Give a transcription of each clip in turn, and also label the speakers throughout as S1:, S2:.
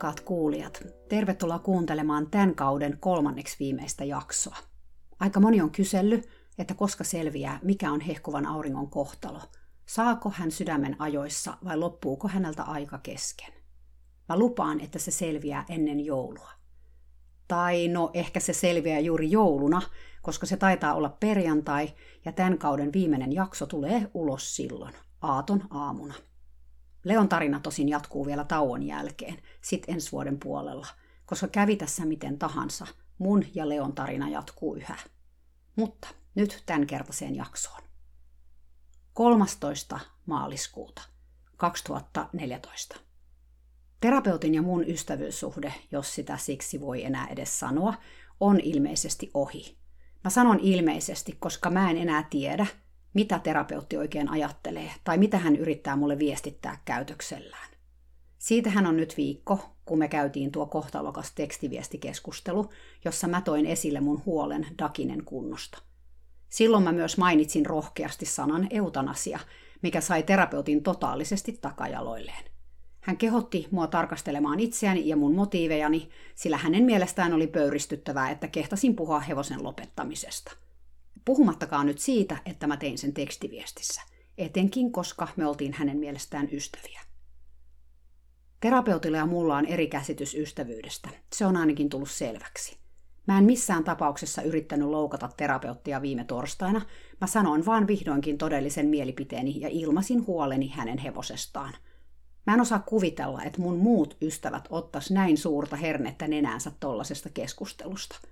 S1: Rakkaat kuulijat, tervetuloa kuuntelemaan tämän kauden kolmanneksi viimeistä jaksoa. Aika moni on kysellyt, että koska selviää, mikä on hehkuvan auringon kohtalo. Saako hän sydämen ajoissa vai loppuuko häneltä aika kesken? Mä lupaan, että se selviää ennen joulua. Tai no, ehkä se selviää juuri jouluna, koska se taitaa olla perjantai ja tämän kauden viimeinen jakso tulee ulos silloin, aaton aamuna. Leon tarina tosin jatkuu vielä tauon jälkeen, sit ensi vuoden puolella, koska kävi tässä miten tahansa, mun ja Leon tarina jatkuu yhä. Mutta nyt tämänkertaiseen jaksoon. 13. maaliskuuta 2014. Terapeutin ja mun ystävyyssuhde, jos sitä siksi voi enää edes sanoa, on ilmeisesti ohi. Mä sanon ilmeisesti, koska mä en enää tiedä, mitä terapeutti oikein ajattelee tai mitä hän yrittää mulle viestittää käytöksellään. Siitähän on nyt viikko, kun me käytiin tuo kohtalokas tekstiviestikeskustelu, jossa mä toin esille mun huolen Dakinen kunnosta. Silloin mä myös mainitsin rohkeasti sanan eutanasia, mikä sai terapeutin totaalisesti takajaloilleen. Hän kehotti mua tarkastelemaan itseäni ja mun motiivejani, sillä hänen mielestään oli pöyristyttävää, että kehtasin puhua hevosen lopettamisesta – Puhumattakaan nyt siitä, että mä tein sen tekstiviestissä, etenkin koska me oltiin hänen mielestään ystäviä. Terapeutilla ja mulla on eri käsitys ystävyydestä. Se on ainakin tullut selväksi. Mä en missään tapauksessa yrittänyt loukata terapeuttia viime torstaina. Mä sanoin vaan vihdoinkin todellisen mielipiteeni ja ilmasin huoleni hänen hevosestaan. Mä en osaa kuvitella, että mun muut ystävät ottas näin suurta hernettä nenäänsä tollasesta keskustelusta –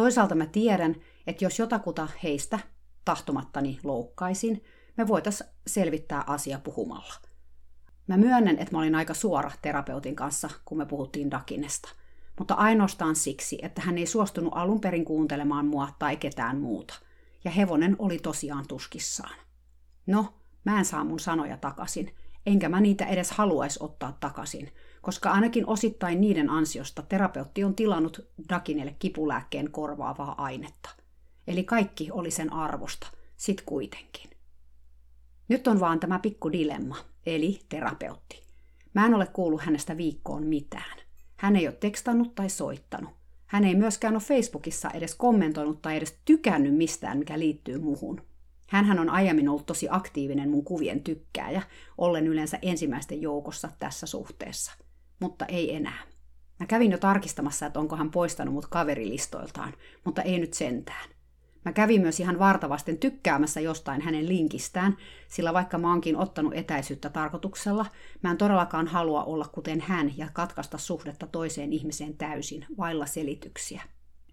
S1: Toisaalta mä tiedän, että jos jotakuta heistä tahtomattani loukkaisin, me voitaisiin selvittää asia puhumalla. Mä myönnän, että mä olin aika suora terapeutin kanssa, kun me puhuttiin Dakinesta, mutta ainoastaan siksi, että hän ei suostunut alun perin kuuntelemaan mua tai ketään muuta. Ja hevonen oli tosiaan tuskissaan. No, mä en saa mun sanoja takaisin, enkä mä niitä edes haluaisi ottaa takaisin, koska ainakin osittain niiden ansiosta terapeutti on tilannut Dakinelle kipulääkkeen korvaavaa ainetta. Eli kaikki oli sen arvosta, sit kuitenkin. Nyt on vaan tämä pikku dilemma, eli terapeutti. Mä en ole kuullut hänestä viikkoon mitään. Hän ei ole tekstannut tai soittanut. Hän ei myöskään ole Facebookissa edes kommentoinut tai edes tykännyt mistään, mikä liittyy muhun. Hänhän on aiemmin ollut tosi aktiivinen mun kuvien tykkääjä, ollen yleensä ensimmäisten joukossa tässä suhteessa – mutta ei enää. Mä kävin jo tarkistamassa, että onko hän poistanut mut kaverilistoiltaan, mutta ei nyt sentään. Mä kävin myös ihan vartavasten tykkäämässä jostain hänen linkistään, sillä vaikka mä oonkin ottanut etäisyyttä tarkoituksella, mä en todellakaan halua olla kuten hän ja katkaista suhdetta toiseen ihmiseen täysin, vailla selityksiä.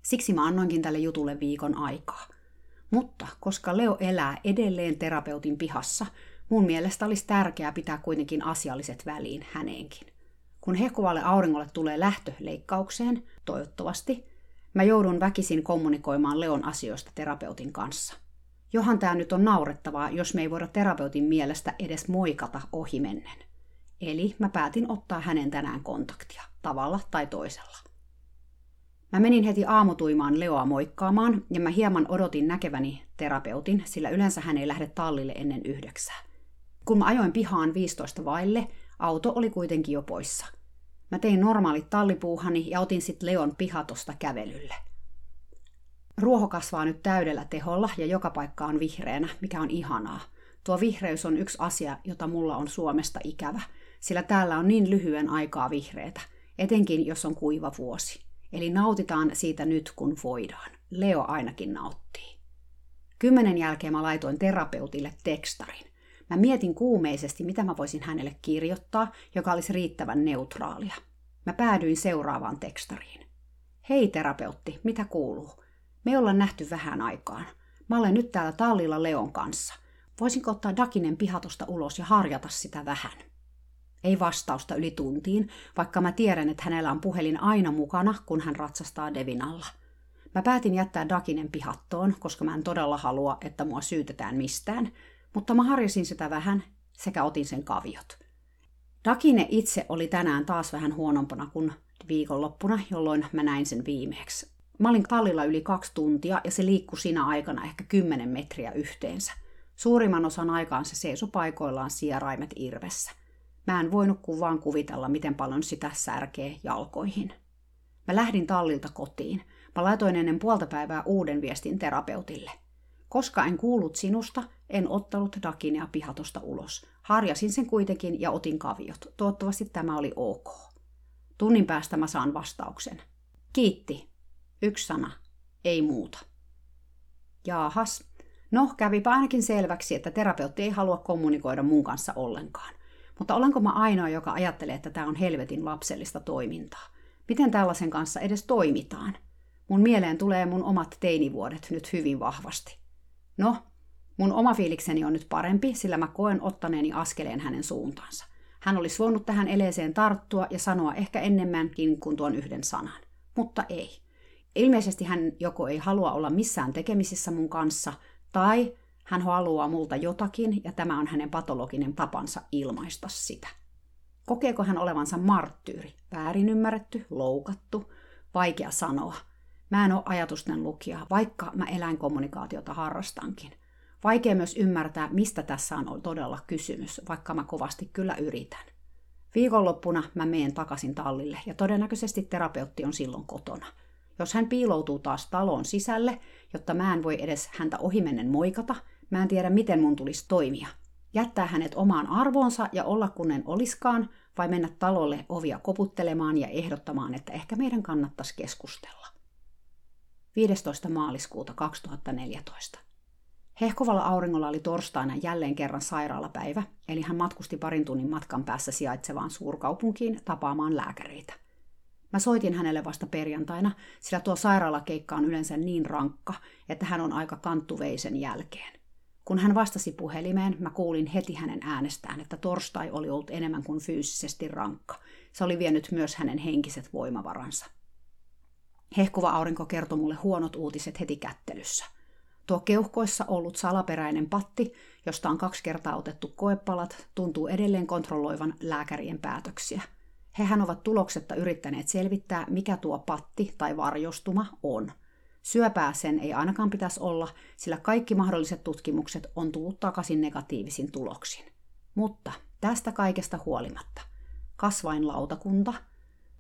S1: Siksi mä annoinkin tälle jutulle viikon aikaa. Mutta koska Leo elää edelleen terapeutin pihassa, mun mielestä olisi tärkeää pitää kuitenkin asialliset väliin häneenkin. Kun hehkuvalle auringolle tulee lähtö leikkaukseen, toivottavasti, mä joudun väkisin kommunikoimaan Leon asioista terapeutin kanssa. Johan tämä nyt on naurettavaa, jos me ei voida terapeutin mielestä edes moikata ohimennen. Eli mä päätin ottaa hänen tänään kontaktia, tavalla tai toisella. Mä menin heti aamutuimaan Leoa moikkaamaan ja mä hieman odotin näkeväni terapeutin, sillä yleensä hän ei lähde tallille ennen yhdeksää. Kun mä ajoin pihaan 15 vaille, auto oli kuitenkin jo poissa. Mä tein normaalit tallipuuhani ja otin sitten Leon pihatosta kävelylle. Ruoho kasvaa nyt täydellä teholla ja joka paikka on vihreänä, mikä on ihanaa. Tuo vihreys on yksi asia, jota mulla on Suomesta ikävä, sillä täällä on niin lyhyen aikaa vihreitä, etenkin jos on kuiva vuosi. Eli nautitaan siitä nyt, kun voidaan. Leo ainakin nauttii. Kymmenen jälkeen mä laitoin terapeutille tekstarin. Mä mietin kuumeisesti, mitä mä voisin hänelle kirjoittaa, joka olisi riittävän neutraalia. Mä päädyin seuraavaan tekstariin. Hei terapeutti, mitä kuuluu? Me ollaan nähty vähän aikaan. Mä olen nyt täällä tallilla Leon kanssa. Voisinko ottaa Dakinen pihatosta ulos ja harjata sitä vähän? Ei vastausta yli tuntiin, vaikka mä tiedän, että hänellä on puhelin aina mukana, kun hän ratsastaa Devin alla. Mä päätin jättää Dakinen pihattoon, koska mä en todella halua, että mua syytetään mistään, mutta mä harjasin sitä vähän sekä otin sen kaviot. Dakine itse oli tänään taas vähän huonompana kuin viikonloppuna, jolloin mä näin sen viimeeksi. Mä olin tallilla yli kaksi tuntia ja se liikkui siinä aikana ehkä 10 metriä yhteensä. Suurimman osan aikaan se seisoi paikoillaan sieraimet irvessä. Mä en voinut kuin vaan kuvitella, miten paljon sitä särkee jalkoihin. Mä lähdin tallilta kotiin. Mä laitoin ennen puolta päivää uuden viestin terapeutille. Koska en kuullut sinusta, en ottanut Dakinea pihatosta ulos. Harjasin sen kuitenkin ja otin kaviot. Toivottavasti tämä oli ok. Tunnin päästä mä saan vastauksen. Kiitti. Yksi sana. Ei muuta. Jaahas. No, kävipä ainakin selväksi, että terapeutti ei halua kommunikoida mun kanssa ollenkaan. Mutta olenko mä ainoa, joka ajattelee, että tämä on helvetin lapsellista toimintaa? Miten tällaisen kanssa edes toimitaan? Mun mieleen tulee mun omat teinivuodet nyt hyvin vahvasti. No, mun oma fiilikseni on nyt parempi, sillä mä koen ottaneeni askeleen hänen suuntaansa. Hän olisi voinut tähän eleeseen tarttua ja sanoa ehkä enemmänkin kuin tuon yhden sanan. Mutta ei. Ilmeisesti hän joko ei halua olla missään tekemisissä mun kanssa, tai hän haluaa multa jotakin, ja tämä on hänen patologinen tapansa ilmaista sitä. Kokeeko hän olevansa marttyyri, väärin ymmärretty, loukattu, vaikea sanoa. Mä en ole ajatusten lukija, vaikka mä eläinkommunikaatiota harrastankin. Vaikea myös ymmärtää, mistä tässä on todella kysymys, vaikka mä kovasti kyllä yritän. Viikonloppuna mä meen takaisin tallille ja todennäköisesti terapeutti on silloin kotona. Jos hän piiloutuu taas taloon sisälle, jotta mä en voi edes häntä ohimennen moikata, mä en tiedä miten mun tulisi toimia. Jättää hänet omaan arvoonsa ja olla kun en oliskaan, vai mennä talolle ovia koputtelemaan ja ehdottamaan, että ehkä meidän kannattaisi keskustella. 15. maaliskuuta 2014. Hehkovalla auringolla oli torstaina jälleen kerran sairaalapäivä, eli hän matkusti parin tunnin matkan päässä sijaitsevaan suurkaupunkiin tapaamaan lääkäreitä. Mä soitin hänelle vasta perjantaina, sillä tuo sairaalakeikka on yleensä niin rankka, että hän on aika kanttuveisen jälkeen. Kun hän vastasi puhelimeen, mä kuulin heti hänen äänestään, että torstai oli ollut enemmän kuin fyysisesti rankka. Se oli vienyt myös hänen henkiset voimavaransa. Hehkuva aurinko kertoi mulle huonot uutiset heti kättelyssä. Tuo keuhkoissa ollut salaperäinen patti, josta on kaksi kertaa otettu koepalat, tuntuu edelleen kontrolloivan lääkärien päätöksiä. Hehän ovat tuloksetta yrittäneet selvittää, mikä tuo patti tai varjostuma on. Syöpää sen ei ainakaan pitäisi olla, sillä kaikki mahdolliset tutkimukset on tullut takaisin negatiivisin tuloksin. Mutta tästä kaikesta huolimatta kasvainlautakunta –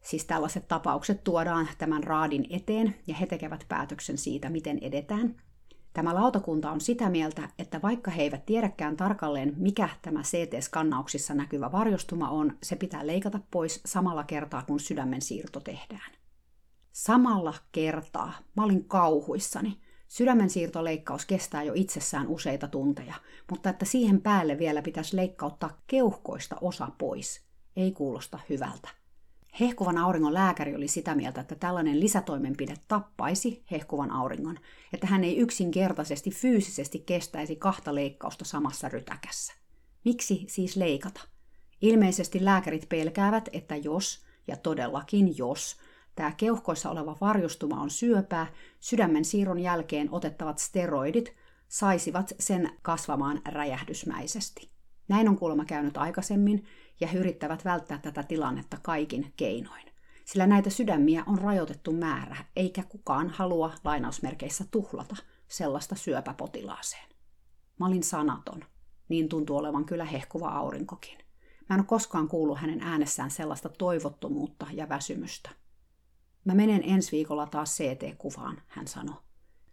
S1: Siis tällaiset tapaukset tuodaan tämän raadin eteen ja he tekevät päätöksen siitä, miten edetään. Tämä lautakunta on sitä mieltä, että vaikka he eivät tiedäkään tarkalleen, mikä tämä CT-skannauksissa näkyvä varjostuma on, se pitää leikata pois samalla kertaa, kun sydämen siirto tehdään. Samalla kertaa. Mä olin kauhuissani. Sydämen siirtoleikkaus kestää jo itsessään useita tunteja, mutta että siihen päälle vielä pitäisi leikkauttaa keuhkoista osa pois, ei kuulosta hyvältä. Hehkuvan auringon lääkäri oli sitä mieltä, että tällainen lisätoimenpide tappaisi hehkuvan auringon, että hän ei yksinkertaisesti fyysisesti kestäisi kahta leikkausta samassa rytäkässä. Miksi siis leikata? Ilmeisesti lääkärit pelkäävät, että jos, ja todellakin jos, tämä keuhkoissa oleva varjostuma on syöpää, sydämen siirron jälkeen otettavat steroidit saisivat sen kasvamaan räjähdysmäisesti. Näin on kuulemma käynyt aikaisemmin, ja he yrittävät välttää tätä tilannetta kaikin keinoin. Sillä näitä sydämiä on rajoitettu määrä, eikä kukaan halua lainausmerkeissä tuhlata sellaista syöpäpotilaaseen. Mä olin sanaton. Niin tuntuu olevan kyllä hehkuva aurinkokin. Mä en ole koskaan kuullut hänen äänessään sellaista toivottomuutta ja väsymystä. Mä menen ensi viikolla taas CT-kuvaan, hän sanoi.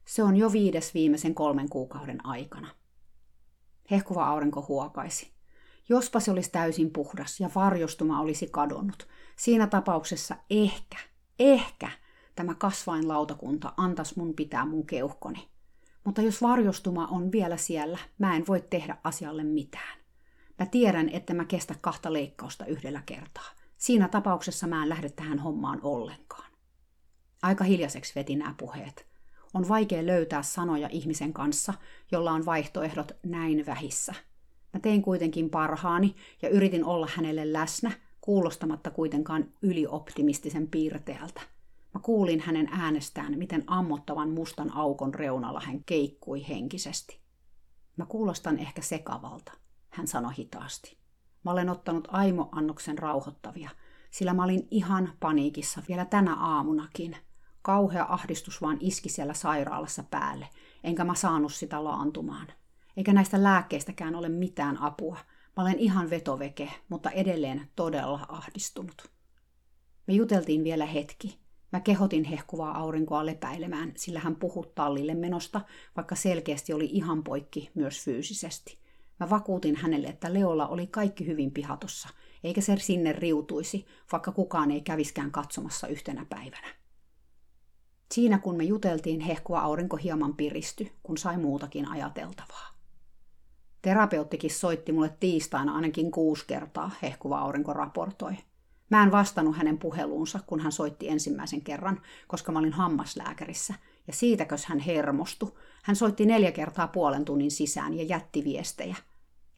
S1: Se on jo viides viimeisen kolmen kuukauden aikana. Hehkuva aurinko huokaisi. Jospa se olisi täysin puhdas ja varjostuma olisi kadonnut. Siinä tapauksessa ehkä, ehkä tämä kasvainlautakunta antaisi mun pitää mun keuhkoni. Mutta jos varjostuma on vielä siellä, mä en voi tehdä asialle mitään. Mä tiedän, että mä kestä kahta leikkausta yhdellä kertaa. Siinä tapauksessa mä en lähde tähän hommaan ollenkaan. Aika hiljaiseksi veti nämä puheet. On vaikea löytää sanoja ihmisen kanssa, jolla on vaihtoehdot näin vähissä – Mä tein kuitenkin parhaani ja yritin olla hänelle läsnä, kuulostamatta kuitenkaan ylioptimistisen piirteeltä. Mä kuulin hänen äänestään, miten ammottavan mustan aukon reunalla hän keikkui henkisesti. Mä kuulostan ehkä sekavalta, hän sanoi hitaasti. Mä olen ottanut aimo-annoksen rauhoittavia, sillä mä olin ihan paniikissa vielä tänä aamunakin. Kauhea ahdistus vaan iski siellä sairaalassa päälle, enkä mä saanut sitä laantumaan. Eikä näistä lääkkeistäkään ole mitään apua. Mä olen ihan vetoveke, mutta edelleen todella ahdistunut. Me juteltiin vielä hetki. Mä kehotin hehkuvaa aurinkoa lepäilemään, sillä hän puhui tallille menosta, vaikka selkeästi oli ihan poikki myös fyysisesti. Mä vakuutin hänelle, että Leolla oli kaikki hyvin pihatossa, eikä se sinne riutuisi, vaikka kukaan ei käviskään katsomassa yhtenä päivänä. Siinä kun me juteltiin, hehkuva aurinko hieman piristy, kun sai muutakin ajateltavaa. Terapeuttikin soitti mulle tiistaina ainakin kuusi kertaa, hehkuva aurinko raportoi. Mä en vastannut hänen puheluunsa, kun hän soitti ensimmäisen kerran, koska mä olin hammaslääkärissä, ja siitäkös hän hermostui. Hän soitti neljä kertaa puolen tunnin sisään ja jätti viestejä.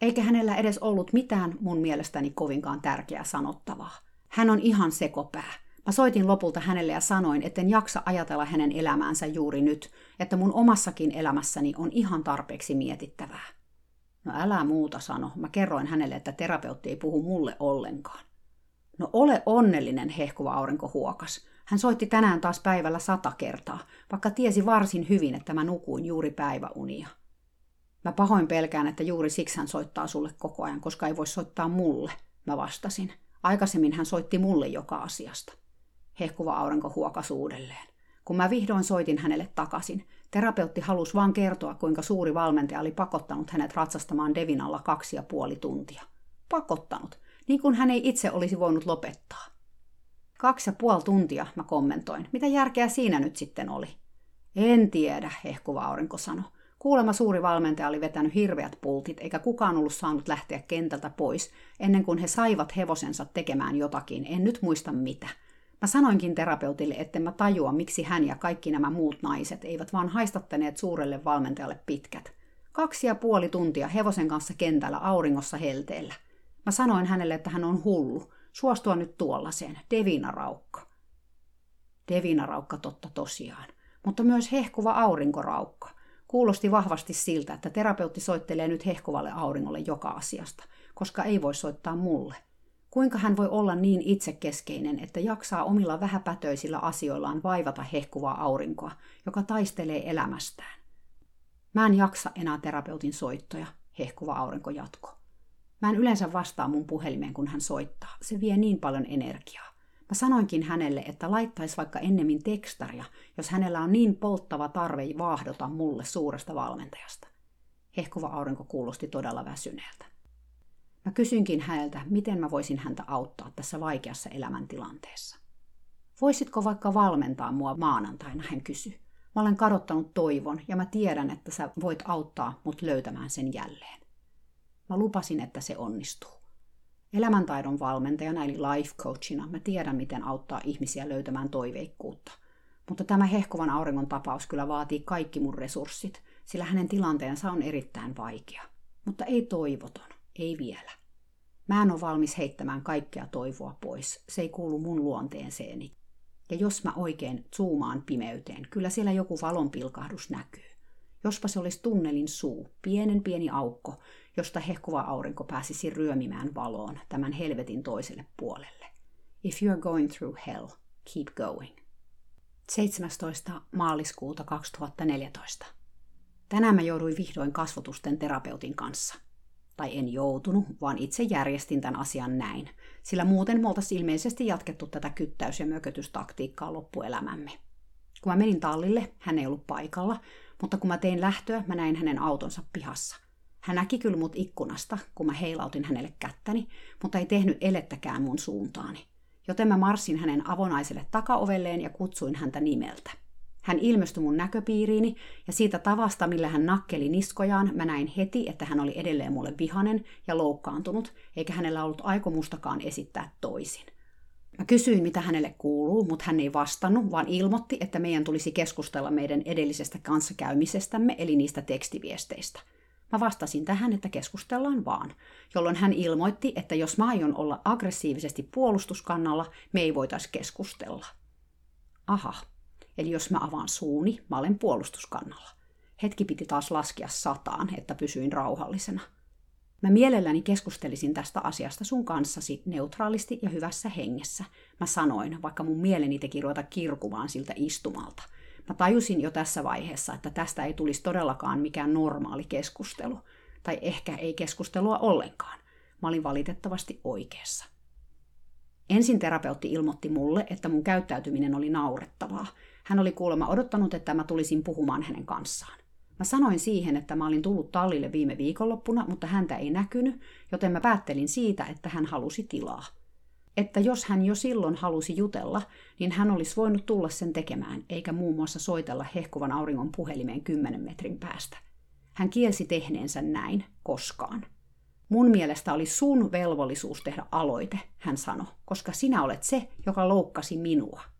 S1: Eikä hänellä edes ollut mitään mun mielestäni kovinkaan tärkeää sanottavaa. Hän on ihan sekopää. Mä soitin lopulta hänelle ja sanoin, etten jaksa ajatella hänen elämäänsä juuri nyt, että mun omassakin elämässäni on ihan tarpeeksi mietittävää. No älä muuta sano. Mä kerroin hänelle, että terapeutti ei puhu mulle ollenkaan. No ole onnellinen, hehkuva aurinko huokas. Hän soitti tänään taas päivällä sata kertaa, vaikka tiesi varsin hyvin, että mä nukuin juuri päiväunia. Mä pahoin pelkään, että juuri siksi hän soittaa sulle koko ajan, koska ei voi soittaa mulle, mä vastasin. Aikaisemmin hän soitti mulle joka asiasta. Hehkuva aurinko huokas uudelleen. Kun mä vihdoin soitin hänelle takaisin, terapeutti halusi vain kertoa, kuinka suuri valmentaja oli pakottanut hänet ratsastamaan Devinalla kaksi ja puoli tuntia. Pakottanut, niin kuin hän ei itse olisi voinut lopettaa. Kaksi ja puoli tuntia, mä kommentoin. Mitä järkeä siinä nyt sitten oli? En tiedä, hehkuva aurinko sanoi. Kuulemma suuri valmentaja oli vetänyt hirveät pultit, eikä kukaan ollut saanut lähteä kentältä pois, ennen kuin he saivat hevosensa tekemään jotakin, en nyt muista mitä – Mä sanoinkin terapeutille, että mä tajua, miksi hän ja kaikki nämä muut naiset eivät vaan haistattaneet suurelle valmentajalle pitkät. Kaksi ja puoli tuntia hevosen kanssa kentällä auringossa helteellä. Mä sanoin hänelle, että hän on hullu. Suostua nyt tuollaiseen. Devina-raukka. Devina-raukka totta tosiaan. Mutta myös hehkuva aurinkoraukka. Kuulosti vahvasti siltä, että terapeutti soittelee nyt hehkuvalle auringolle joka asiasta, koska ei voi soittaa mulle. Kuinka hän voi olla niin itsekeskeinen, että jaksaa omilla vähäpätöisillä asioillaan vaivata hehkuvaa aurinkoa, joka taistelee elämästään? Mä en jaksa enää terapeutin soittoja, hehkuva aurinko jatko. Mä en yleensä vastaa mun puhelimeen, kun hän soittaa. Se vie niin paljon energiaa. Mä sanoinkin hänelle, että laittaisi vaikka ennemmin tekstaria, jos hänellä on niin polttava tarve vaahdota mulle suuresta valmentajasta. Hehkuva aurinko kuulosti todella väsyneeltä. Mä kysyinkin häneltä, miten mä voisin häntä auttaa tässä vaikeassa elämäntilanteessa. Voisitko vaikka valmentaa mua maanantaina, hän kysyi. Mä olen kadottanut toivon ja mä tiedän, että sä voit auttaa mut löytämään sen jälleen. Mä lupasin, että se onnistuu. Elämäntaidon valmentajana eli life coachina mä tiedän, miten auttaa ihmisiä löytämään toiveikkuutta. Mutta tämä hehkuvan auringon tapaus kyllä vaatii kaikki mun resurssit, sillä hänen tilanteensa on erittäin vaikea. Mutta ei toivoton. Ei vielä. Mä en ole valmis heittämään kaikkea toivoa pois. Se ei kuulu mun luonteeseeni. Ja jos mä oikein zoomaan pimeyteen, kyllä siellä joku valonpilkahdus näkyy. Jospa se olisi tunnelin suu, pienen pieni aukko, josta hehkuva aurinko pääsisi ryömimään valoon tämän helvetin toiselle puolelle. If you're going through hell, keep going. 17. maaliskuuta 2014. Tänään mä jouduin vihdoin kasvotusten terapeutin kanssa tai en joutunut, vaan itse järjestin tämän asian näin, sillä muuten me oltaisiin ilmeisesti jatkettu tätä kyttäys- ja mökötystaktiikkaa loppuelämämme. Kun mä menin tallille, hän ei ollut paikalla, mutta kun mä tein lähtöä, mä näin hänen autonsa pihassa. Hän näki kyllä mut ikkunasta, kun mä heilautin hänelle kättäni, mutta ei tehnyt elettäkään mun suuntaani. Joten mä marssin hänen avonaiselle takaovelleen ja kutsuin häntä nimeltä. Hän ilmestyi mun näköpiiriini ja siitä tavasta, millä hän nakkeli niskojaan, mä näin heti, että hän oli edelleen mulle vihanen ja loukkaantunut, eikä hänellä ollut aikomustakaan esittää toisin. Mä kysyin, mitä hänelle kuuluu, mutta hän ei vastannut, vaan ilmoitti, että meidän tulisi keskustella meidän edellisestä kanssakäymisestämme, eli niistä tekstiviesteistä. Mä vastasin tähän, että keskustellaan vaan, jolloin hän ilmoitti, että jos mä aion olla aggressiivisesti puolustuskannalla, me ei voitaisi keskustella. Aha, eli jos mä avaan suuni, mä olen puolustuskannalla. Hetki piti taas laskea sataan, että pysyin rauhallisena. Mä mielelläni keskustelisin tästä asiasta sun kanssasi neutraalisti ja hyvässä hengessä. Mä sanoin, vaikka mun mieleni teki ruveta kirkumaan siltä istumalta. Mä tajusin jo tässä vaiheessa, että tästä ei tulisi todellakaan mikään normaali keskustelu. Tai ehkä ei keskustelua ollenkaan. Mä olin valitettavasti oikeassa. Ensin terapeutti ilmoitti mulle, että mun käyttäytyminen oli naurettavaa. Hän oli kuulemma odottanut, että mä tulisin puhumaan hänen kanssaan. Mä sanoin siihen, että mä olin tullut tallille viime viikonloppuna, mutta häntä ei näkynyt, joten mä päättelin siitä, että hän halusi tilaa. Että jos hän jo silloin halusi jutella, niin hän olisi voinut tulla sen tekemään, eikä muun muassa soitella hehkuvan auringon puhelimeen kymmenen metrin päästä. Hän kielsi tehneensä näin koskaan. Mun mielestä oli sun velvollisuus tehdä aloite, hän sanoi, koska sinä olet se, joka loukkasi minua.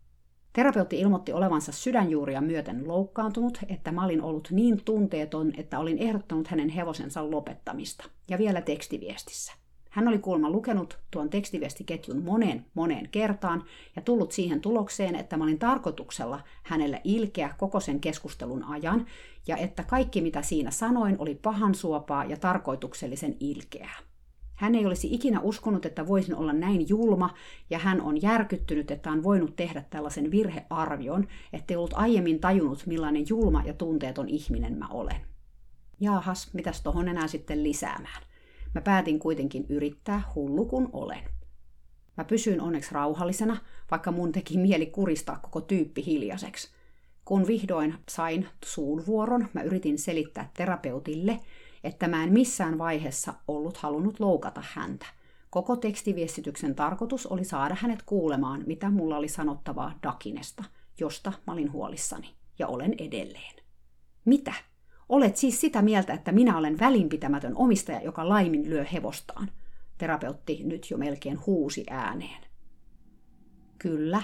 S1: Terapeutti ilmoitti olevansa sydänjuuria myöten loukkaantunut, että mä olin ollut niin tunteeton, että olin ehdottanut hänen hevosensa lopettamista. Ja vielä tekstiviestissä. Hän oli kuulemma lukenut tuon tekstiviestiketjun moneen moneen kertaan ja tullut siihen tulokseen, että mä olin tarkoituksella hänelle ilkeä koko sen keskustelun ajan ja että kaikki mitä siinä sanoin oli pahan suopaa ja tarkoituksellisen ilkeää. Hän ei olisi ikinä uskonut, että voisin olla näin julma, ja hän on järkyttynyt, että on voinut tehdä tällaisen virhearvion, ettei ollut aiemmin tajunnut, millainen julma ja tunteeton ihminen mä olen. Jaahas, mitäs tohon enää sitten lisäämään? Mä päätin kuitenkin yrittää hullu kun olen. Mä pysyin onneksi rauhallisena, vaikka mun teki mieli kuristaa koko tyyppi hiljaiseksi. Kun vihdoin sain suun vuoron, mä yritin selittää terapeutille, että mä en missään vaiheessa ollut halunnut loukata häntä. Koko tekstiviestityksen tarkoitus oli saada hänet kuulemaan, mitä mulla oli sanottavaa Dakinesta, josta mä olin huolissani, ja olen edelleen. Mitä? Olet siis sitä mieltä, että minä olen välinpitämätön omistaja, joka laimin lyö hevostaan. Terapeutti nyt jo melkein huusi ääneen. Kyllä,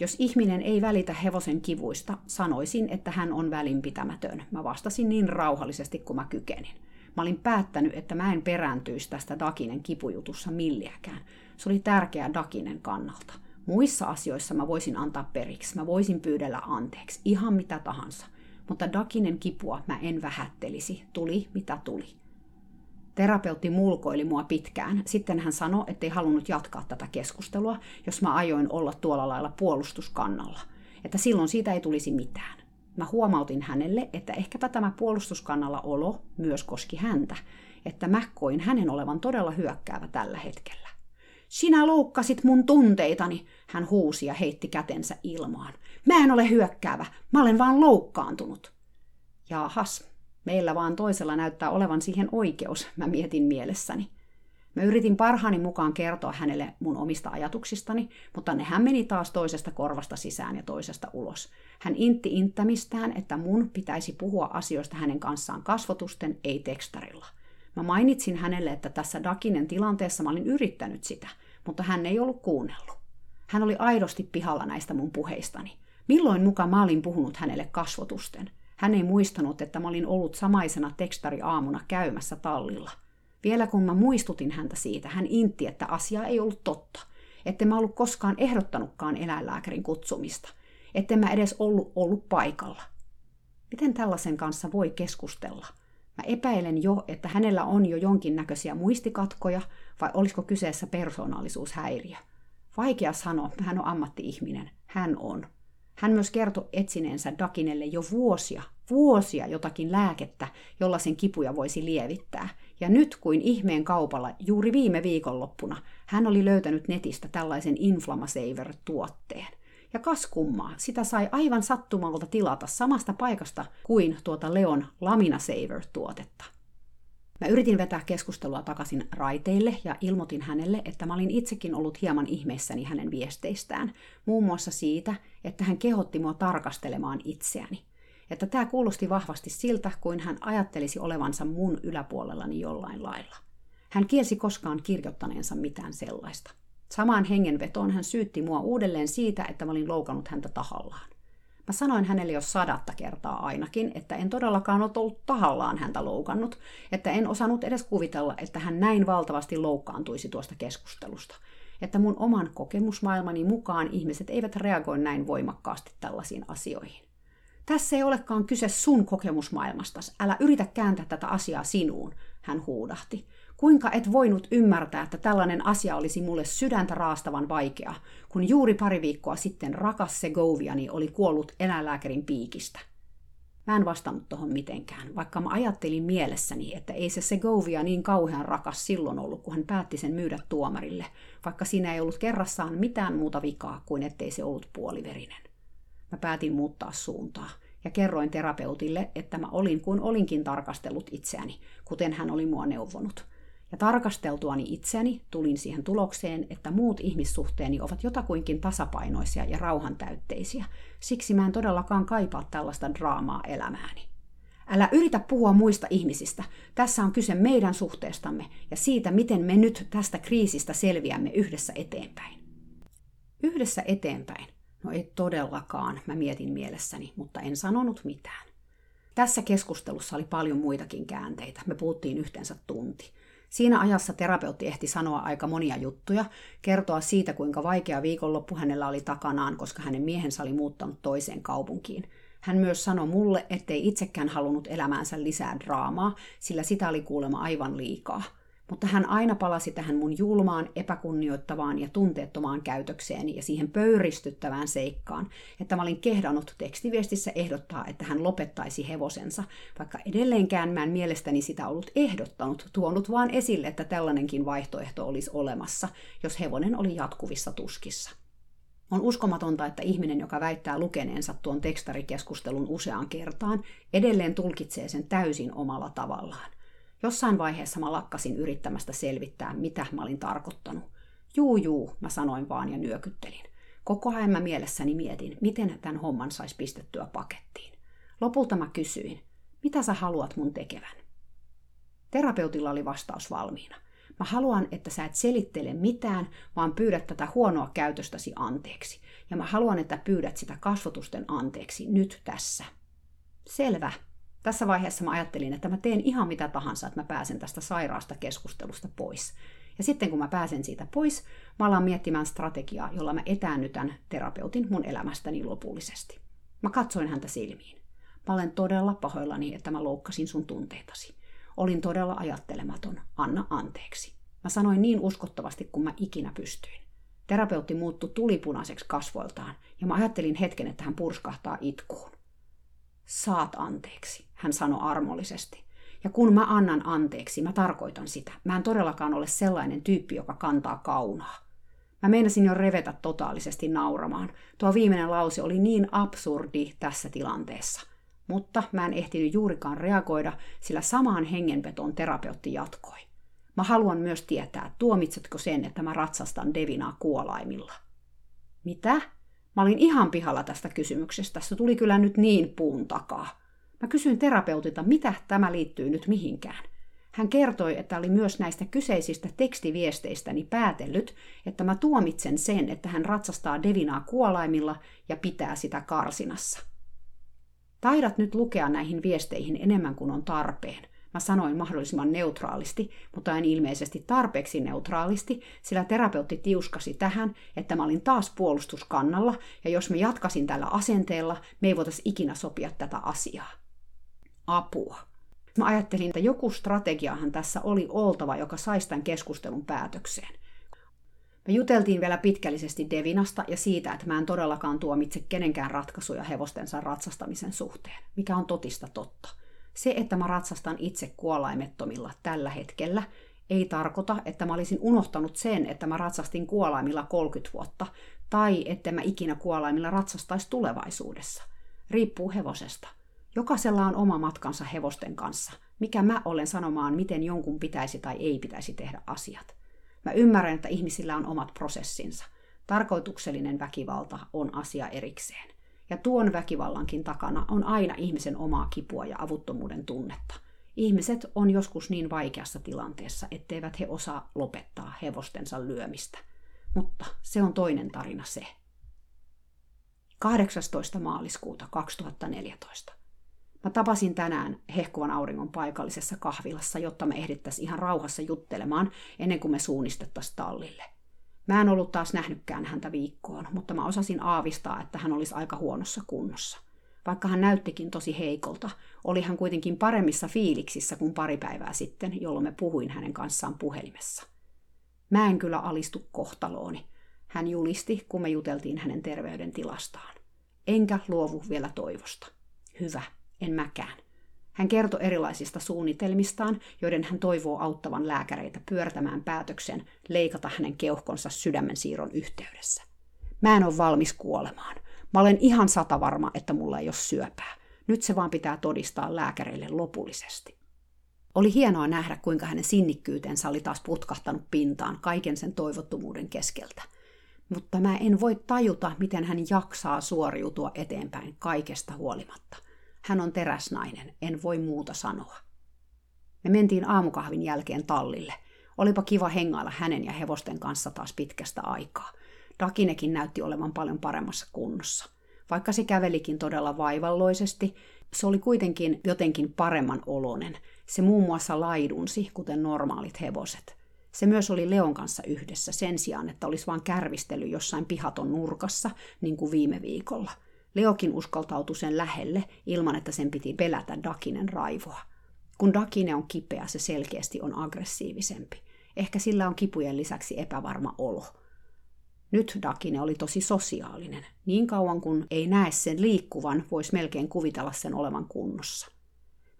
S1: jos ihminen ei välitä hevosen kivuista, sanoisin, että hän on välinpitämätön. Mä vastasin niin rauhallisesti kuin mä kykenin. Mä olin päättänyt, että mä en perääntyisi tästä Dakinen kipujutussa milliäkään. Se oli tärkeää Dakinen kannalta. Muissa asioissa mä voisin antaa periksi, mä voisin pyydellä anteeksi, ihan mitä tahansa. Mutta Dakinen kipua mä en vähättelisi, tuli mitä tuli. Terapeutti mulkoili mua pitkään. Sitten hän sanoi, ettei halunnut jatkaa tätä keskustelua, jos mä ajoin olla tuolla lailla puolustuskannalla. Että silloin siitä ei tulisi mitään. Mä huomautin hänelle, että ehkäpä tämä puolustuskannalla olo myös koski häntä, että mä koin hänen olevan todella hyökkäävä tällä hetkellä. Sinä loukkasit mun tunteitani, hän huusi ja heitti kätensä ilmaan. Mä en ole hyökkäävä, mä olen vaan loukkaantunut. Jaahas, meillä vaan toisella näyttää olevan siihen oikeus, mä mietin mielessäni. Mä yritin parhaani mukaan kertoa hänelle mun omista ajatuksistani, mutta ne hän meni taas toisesta korvasta sisään ja toisesta ulos. Hän intti inttämistään, että mun pitäisi puhua asioista hänen kanssaan kasvotusten, ei tekstarilla. Mä mainitsin hänelle, että tässä Dakinen tilanteessa mä olin yrittänyt sitä, mutta hän ei ollut kuunnellut. Hän oli aidosti pihalla näistä mun puheistani. Milloin muka mä olin puhunut hänelle kasvotusten? Hän ei muistanut, että mä olin ollut samaisena tekstariaamuna käymässä tallilla. Vielä kun mä muistutin häntä siitä, hän intti, että asia ei ollut totta. Että mä ollut koskaan ehdottanutkaan eläinlääkärin kutsumista. Että mä edes ollut ollut paikalla. Miten tällaisen kanssa voi keskustella? Mä epäilen jo, että hänellä on jo jonkinnäköisiä muistikatkoja, vai olisiko kyseessä persoonallisuushäiriö. Vaikea sanoa, hän on ammatti-ihminen. Hän on. Hän myös kertoi etsineensä Dakinelle jo vuosia, vuosia jotakin lääkettä, jolla sen kipuja voisi lievittää. Ja nyt kuin ihmeen kaupalla, juuri viime viikonloppuna, hän oli löytänyt netistä tällaisen Inflamasaver-tuotteen. Ja kas kummaa, sitä sai aivan sattumalta tilata samasta paikasta kuin tuota Leon Lamina Saver-tuotetta. Mä yritin vetää keskustelua takaisin raiteille ja ilmoitin hänelle, että mä olin itsekin ollut hieman ihmeessäni hänen viesteistään, muun muassa siitä, että hän kehotti mua tarkastelemaan itseäni. Että tämä kuulosti vahvasti siltä, kuin hän ajattelisi olevansa mun yläpuolellani jollain lailla. Hän kielsi koskaan kirjoittaneensa mitään sellaista. Samaan hengenvetoon hän syytti mua uudelleen siitä, että mä olin loukannut häntä tahallaan. Mä sanoin hänelle jo sadatta kertaa ainakin, että en todellakaan ollut tahallaan häntä loukannut, että en osannut edes kuvitella, että hän näin valtavasti loukkaantuisi tuosta keskustelusta. Että mun oman kokemusmaailmani mukaan ihmiset eivät reagoi näin voimakkaasti tällaisiin asioihin. Tässä ei olekaan kyse sun kokemusmaailmastas, älä yritä kääntää tätä asiaa sinuun, hän huudahti. Kuinka et voinut ymmärtää, että tällainen asia olisi mulle sydäntä raastavan vaikea, kun juuri pari viikkoa sitten rakas Segoviani oli kuollut eläinlääkärin piikistä? Mä en vastannut tuohon mitenkään, vaikka mä ajattelin mielessäni, että ei se Segovia niin kauhean rakas silloin ollut, kun hän päätti sen myydä tuomarille, vaikka siinä ei ollut kerrassaan mitään muuta vikaa kuin ettei se ollut puoliverinen. Mä päätin muuttaa suuntaa ja kerroin terapeutille, että mä olin kuin olinkin tarkastellut itseäni, kuten hän oli mua neuvonut – ja tarkasteltuani itseäni tulin siihen tulokseen, että muut ihmissuhteeni ovat jotakuinkin tasapainoisia ja rauhantäytteisiä. Siksi mä en todellakaan kaipaa tällaista draamaa elämääni. Älä yritä puhua muista ihmisistä. Tässä on kyse meidän suhteestamme ja siitä, miten me nyt tästä kriisistä selviämme yhdessä eteenpäin. Yhdessä eteenpäin? No ei todellakaan, mä mietin mielessäni, mutta en sanonut mitään. Tässä keskustelussa oli paljon muitakin käänteitä. Me puhuttiin yhteensä tunti. Siinä ajassa terapeutti ehti sanoa aika monia juttuja, kertoa siitä, kuinka vaikea viikonloppu hänellä oli takanaan, koska hänen miehensä oli muuttanut toiseen kaupunkiin. Hän myös sanoi mulle, ettei itsekään halunnut elämäänsä lisää draamaa, sillä sitä oli kuulemma aivan liikaa – mutta hän aina palasi tähän mun julmaan, epäkunnioittavaan ja tunteettomaan käytökseeni ja siihen pöyristyttävään seikkaan, että mä olin kehdannut tekstiviestissä ehdottaa, että hän lopettaisi hevosensa, vaikka edelleenkään mä en mielestäni sitä ollut ehdottanut, tuonut vaan esille, että tällainenkin vaihtoehto olisi olemassa, jos hevonen oli jatkuvissa tuskissa. On uskomatonta, että ihminen, joka väittää lukeneensa tuon tekstarikeskustelun useaan kertaan, edelleen tulkitsee sen täysin omalla tavallaan. Jossain vaiheessa mä lakkasin yrittämästä selvittää, mitä mä olin tarkoittanut. Juu, juu, mä sanoin vaan ja nyökyttelin. Koko ajan mä mielessäni mietin, miten tämän homman saisi pistettyä pakettiin. Lopulta mä kysyin, mitä sä haluat mun tekevän? Terapeutilla oli vastaus valmiina. Mä haluan, että sä et selittele mitään, vaan pyydät tätä huonoa käytöstäsi anteeksi. Ja mä haluan, että pyydät sitä kasvotusten anteeksi nyt tässä. Selvä, tässä vaiheessa mä ajattelin, että mä teen ihan mitä tahansa, että mä pääsen tästä sairaasta keskustelusta pois. Ja sitten kun mä pääsen siitä pois, mä alan miettimään strategiaa, jolla mä etäännytän terapeutin mun elämästäni lopullisesti. Mä katsoin häntä silmiin. Mä olen todella pahoillani, että mä loukkasin sun tunteitasi. Olin todella ajattelematon. Anna anteeksi. Mä sanoin niin uskottavasti kuin mä ikinä pystyin. Terapeutti muuttui tulipunaiseksi kasvoiltaan, ja mä ajattelin hetken, että hän purskahtaa itkuun. Saat anteeksi, hän sanoi armollisesti. Ja kun mä annan anteeksi, mä tarkoitan sitä. Mä en todellakaan ole sellainen tyyppi, joka kantaa kaunaa. Mä meinasin jo revetä totaalisesti nauramaan. Tuo viimeinen lause oli niin absurdi tässä tilanteessa. Mutta mä en ehtinyt juurikaan reagoida, sillä samaan hengenvetoon terapeutti jatkoi. Mä haluan myös tietää, tuomitsetko sen, että mä ratsastan Devinaa kuolaimilla. Mitä? Mä olin ihan pihalla tästä kysymyksestä. Se tuli kyllä nyt niin puun takaa. Mä kysyin terapeutilta, mitä tämä liittyy nyt mihinkään. Hän kertoi, että oli myös näistä kyseisistä tekstiviesteistäni päätellyt, että mä tuomitsen sen, että hän ratsastaa Devinaa kuolaimilla ja pitää sitä karsinassa. Taidat nyt lukea näihin viesteihin enemmän kuin on tarpeen. Mä sanoin mahdollisimman neutraalisti, mutta en ilmeisesti tarpeeksi neutraalisti, sillä terapeutti tiuskasi tähän, että mä olin taas puolustuskannalla, ja jos mä jatkasin tällä asenteella, me ei voitaisi ikinä sopia tätä asiaa. Apua. Mä ajattelin, että joku strategiahan tässä oli oltava, joka saisi tämän keskustelun päätökseen. Me juteltiin vielä pitkällisesti Devinasta ja siitä, että mä en todellakaan tuomitse kenenkään ratkaisuja hevostensa ratsastamisen suhteen, mikä on totista totta – se, että mä ratsastan itse kuolaimettomilla tällä hetkellä, ei tarkoita, että mä olisin unohtanut sen, että mä ratsastin kuolaimilla 30 vuotta, tai että mä ikinä kuolaimilla ratsastaisi tulevaisuudessa. Riippuu hevosesta. Jokaisella on oma matkansa hevosten kanssa. Mikä mä olen sanomaan, miten jonkun pitäisi tai ei pitäisi tehdä asiat. Mä ymmärrän, että ihmisillä on omat prosessinsa. Tarkoituksellinen väkivalta on asia erikseen. Ja tuon väkivallankin takana on aina ihmisen omaa kipua ja avuttomuuden tunnetta. Ihmiset on joskus niin vaikeassa tilanteessa, etteivät he osaa lopettaa hevostensa lyömistä. Mutta se on toinen tarina se. 18. maaliskuuta 2014. Mä tapasin tänään hehkuvan auringon paikallisessa kahvilassa, jotta me ehdittäisiin ihan rauhassa juttelemaan ennen kuin me suunnistettaisiin tallille. Mä en ollut taas nähnytkään häntä viikkoon, mutta mä osasin aavistaa, että hän olisi aika huonossa kunnossa. Vaikka hän näyttikin tosi heikolta, oli hän kuitenkin paremmissa fiiliksissä kuin pari päivää sitten, jolloin me puhuin hänen kanssaan puhelimessa. Mä en kyllä alistu kohtalooni, hän julisti, kun me juteltiin hänen terveydentilastaan. Enkä luovu vielä toivosta. Hyvä, en mäkään. Hän kertoi erilaisista suunnitelmistaan, joiden hän toivoo auttavan lääkäreitä pyörtämään päätöksen leikata hänen keuhkonsa sydämen siirron yhteydessä. Mä en ole valmis kuolemaan. Mä olen ihan sata varma, että mulla ei ole syöpää. Nyt se vaan pitää todistaa lääkäreille lopullisesti. Oli hienoa nähdä, kuinka hänen sinnikkyytensä oli taas putkahtanut pintaan kaiken sen toivottomuuden keskeltä. Mutta mä en voi tajuta, miten hän jaksaa suoriutua eteenpäin kaikesta huolimatta – hän on teräsnainen, en voi muuta sanoa. Me mentiin aamukahvin jälkeen tallille. Olipa kiva hengailla hänen ja hevosten kanssa taas pitkästä aikaa. Dakinekin näytti olevan paljon paremmassa kunnossa. Vaikka se kävelikin todella vaivalloisesti, se oli kuitenkin jotenkin paremman olonen. Se muun muassa laidunsi, kuten normaalit hevoset. Se myös oli Leon kanssa yhdessä sen sijaan, että olisi vain kärvistely jossain pihaton nurkassa, niin kuin viime viikolla – Leokin uskaltautui sen lähelle ilman, että sen piti pelätä Dakinen raivoa. Kun Dakine on kipeä, se selkeästi on aggressiivisempi. Ehkä sillä on kipujen lisäksi epävarma olo. Nyt Dakine oli tosi sosiaalinen. Niin kauan kun ei näe sen liikkuvan, voisi melkein kuvitella sen olevan kunnossa.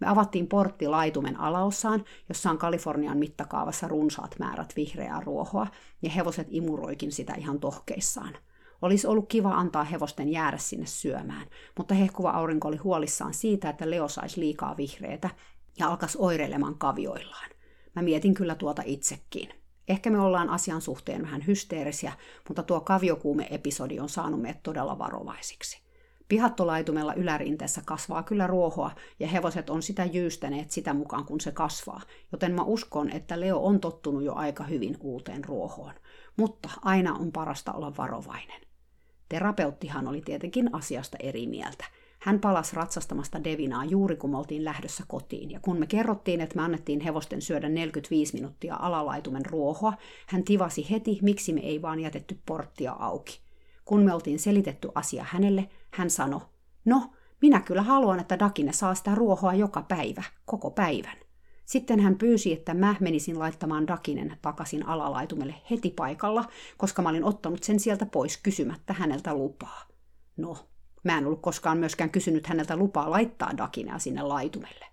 S1: Me avattiin portti laitumen alaosaan, jossa on Kalifornian mittakaavassa runsaat määrät vihreää ruohoa, ja hevoset imuroikin sitä ihan tohkeissaan – olisi ollut kiva antaa hevosten jäädä sinne syömään, mutta hehkuva aurinko oli huolissaan siitä, että Leo saisi liikaa vihreitä ja alkaisi oireilemaan kavioillaan. Mä mietin kyllä tuota itsekin. Ehkä me ollaan asian suhteen vähän hysteerisiä, mutta tuo kaviokuume-episodi on saanut meidät todella varovaisiksi. Pihattolaitumella ylärinteessä kasvaa kyllä ruohoa ja hevoset on sitä jyystäneet sitä mukaan kun se kasvaa, joten mä uskon, että Leo on tottunut jo aika hyvin uuteen ruohoon. Mutta aina on parasta olla varovainen. Terapeuttihan oli tietenkin asiasta eri mieltä. Hän palasi ratsastamasta Devinaa juuri kun me oltiin lähdössä kotiin, ja kun me kerrottiin, että me annettiin hevosten syödä 45 minuuttia alalaitumen ruohoa, hän tivasi heti, miksi me ei vaan jätetty porttia auki. Kun me oltiin selitetty asia hänelle, hän sanoi, no, minä kyllä haluan, että Dakine saa sitä ruohoa joka päivä, koko päivän. Sitten hän pyysi, että mä menisin laittamaan Dakinen takaisin alalaitumelle heti paikalla, koska mä olin ottanut sen sieltä pois kysymättä häneltä lupaa. No, mä en ollut koskaan myöskään kysynyt häneltä lupaa laittaa Dakinea sinne laitumelle.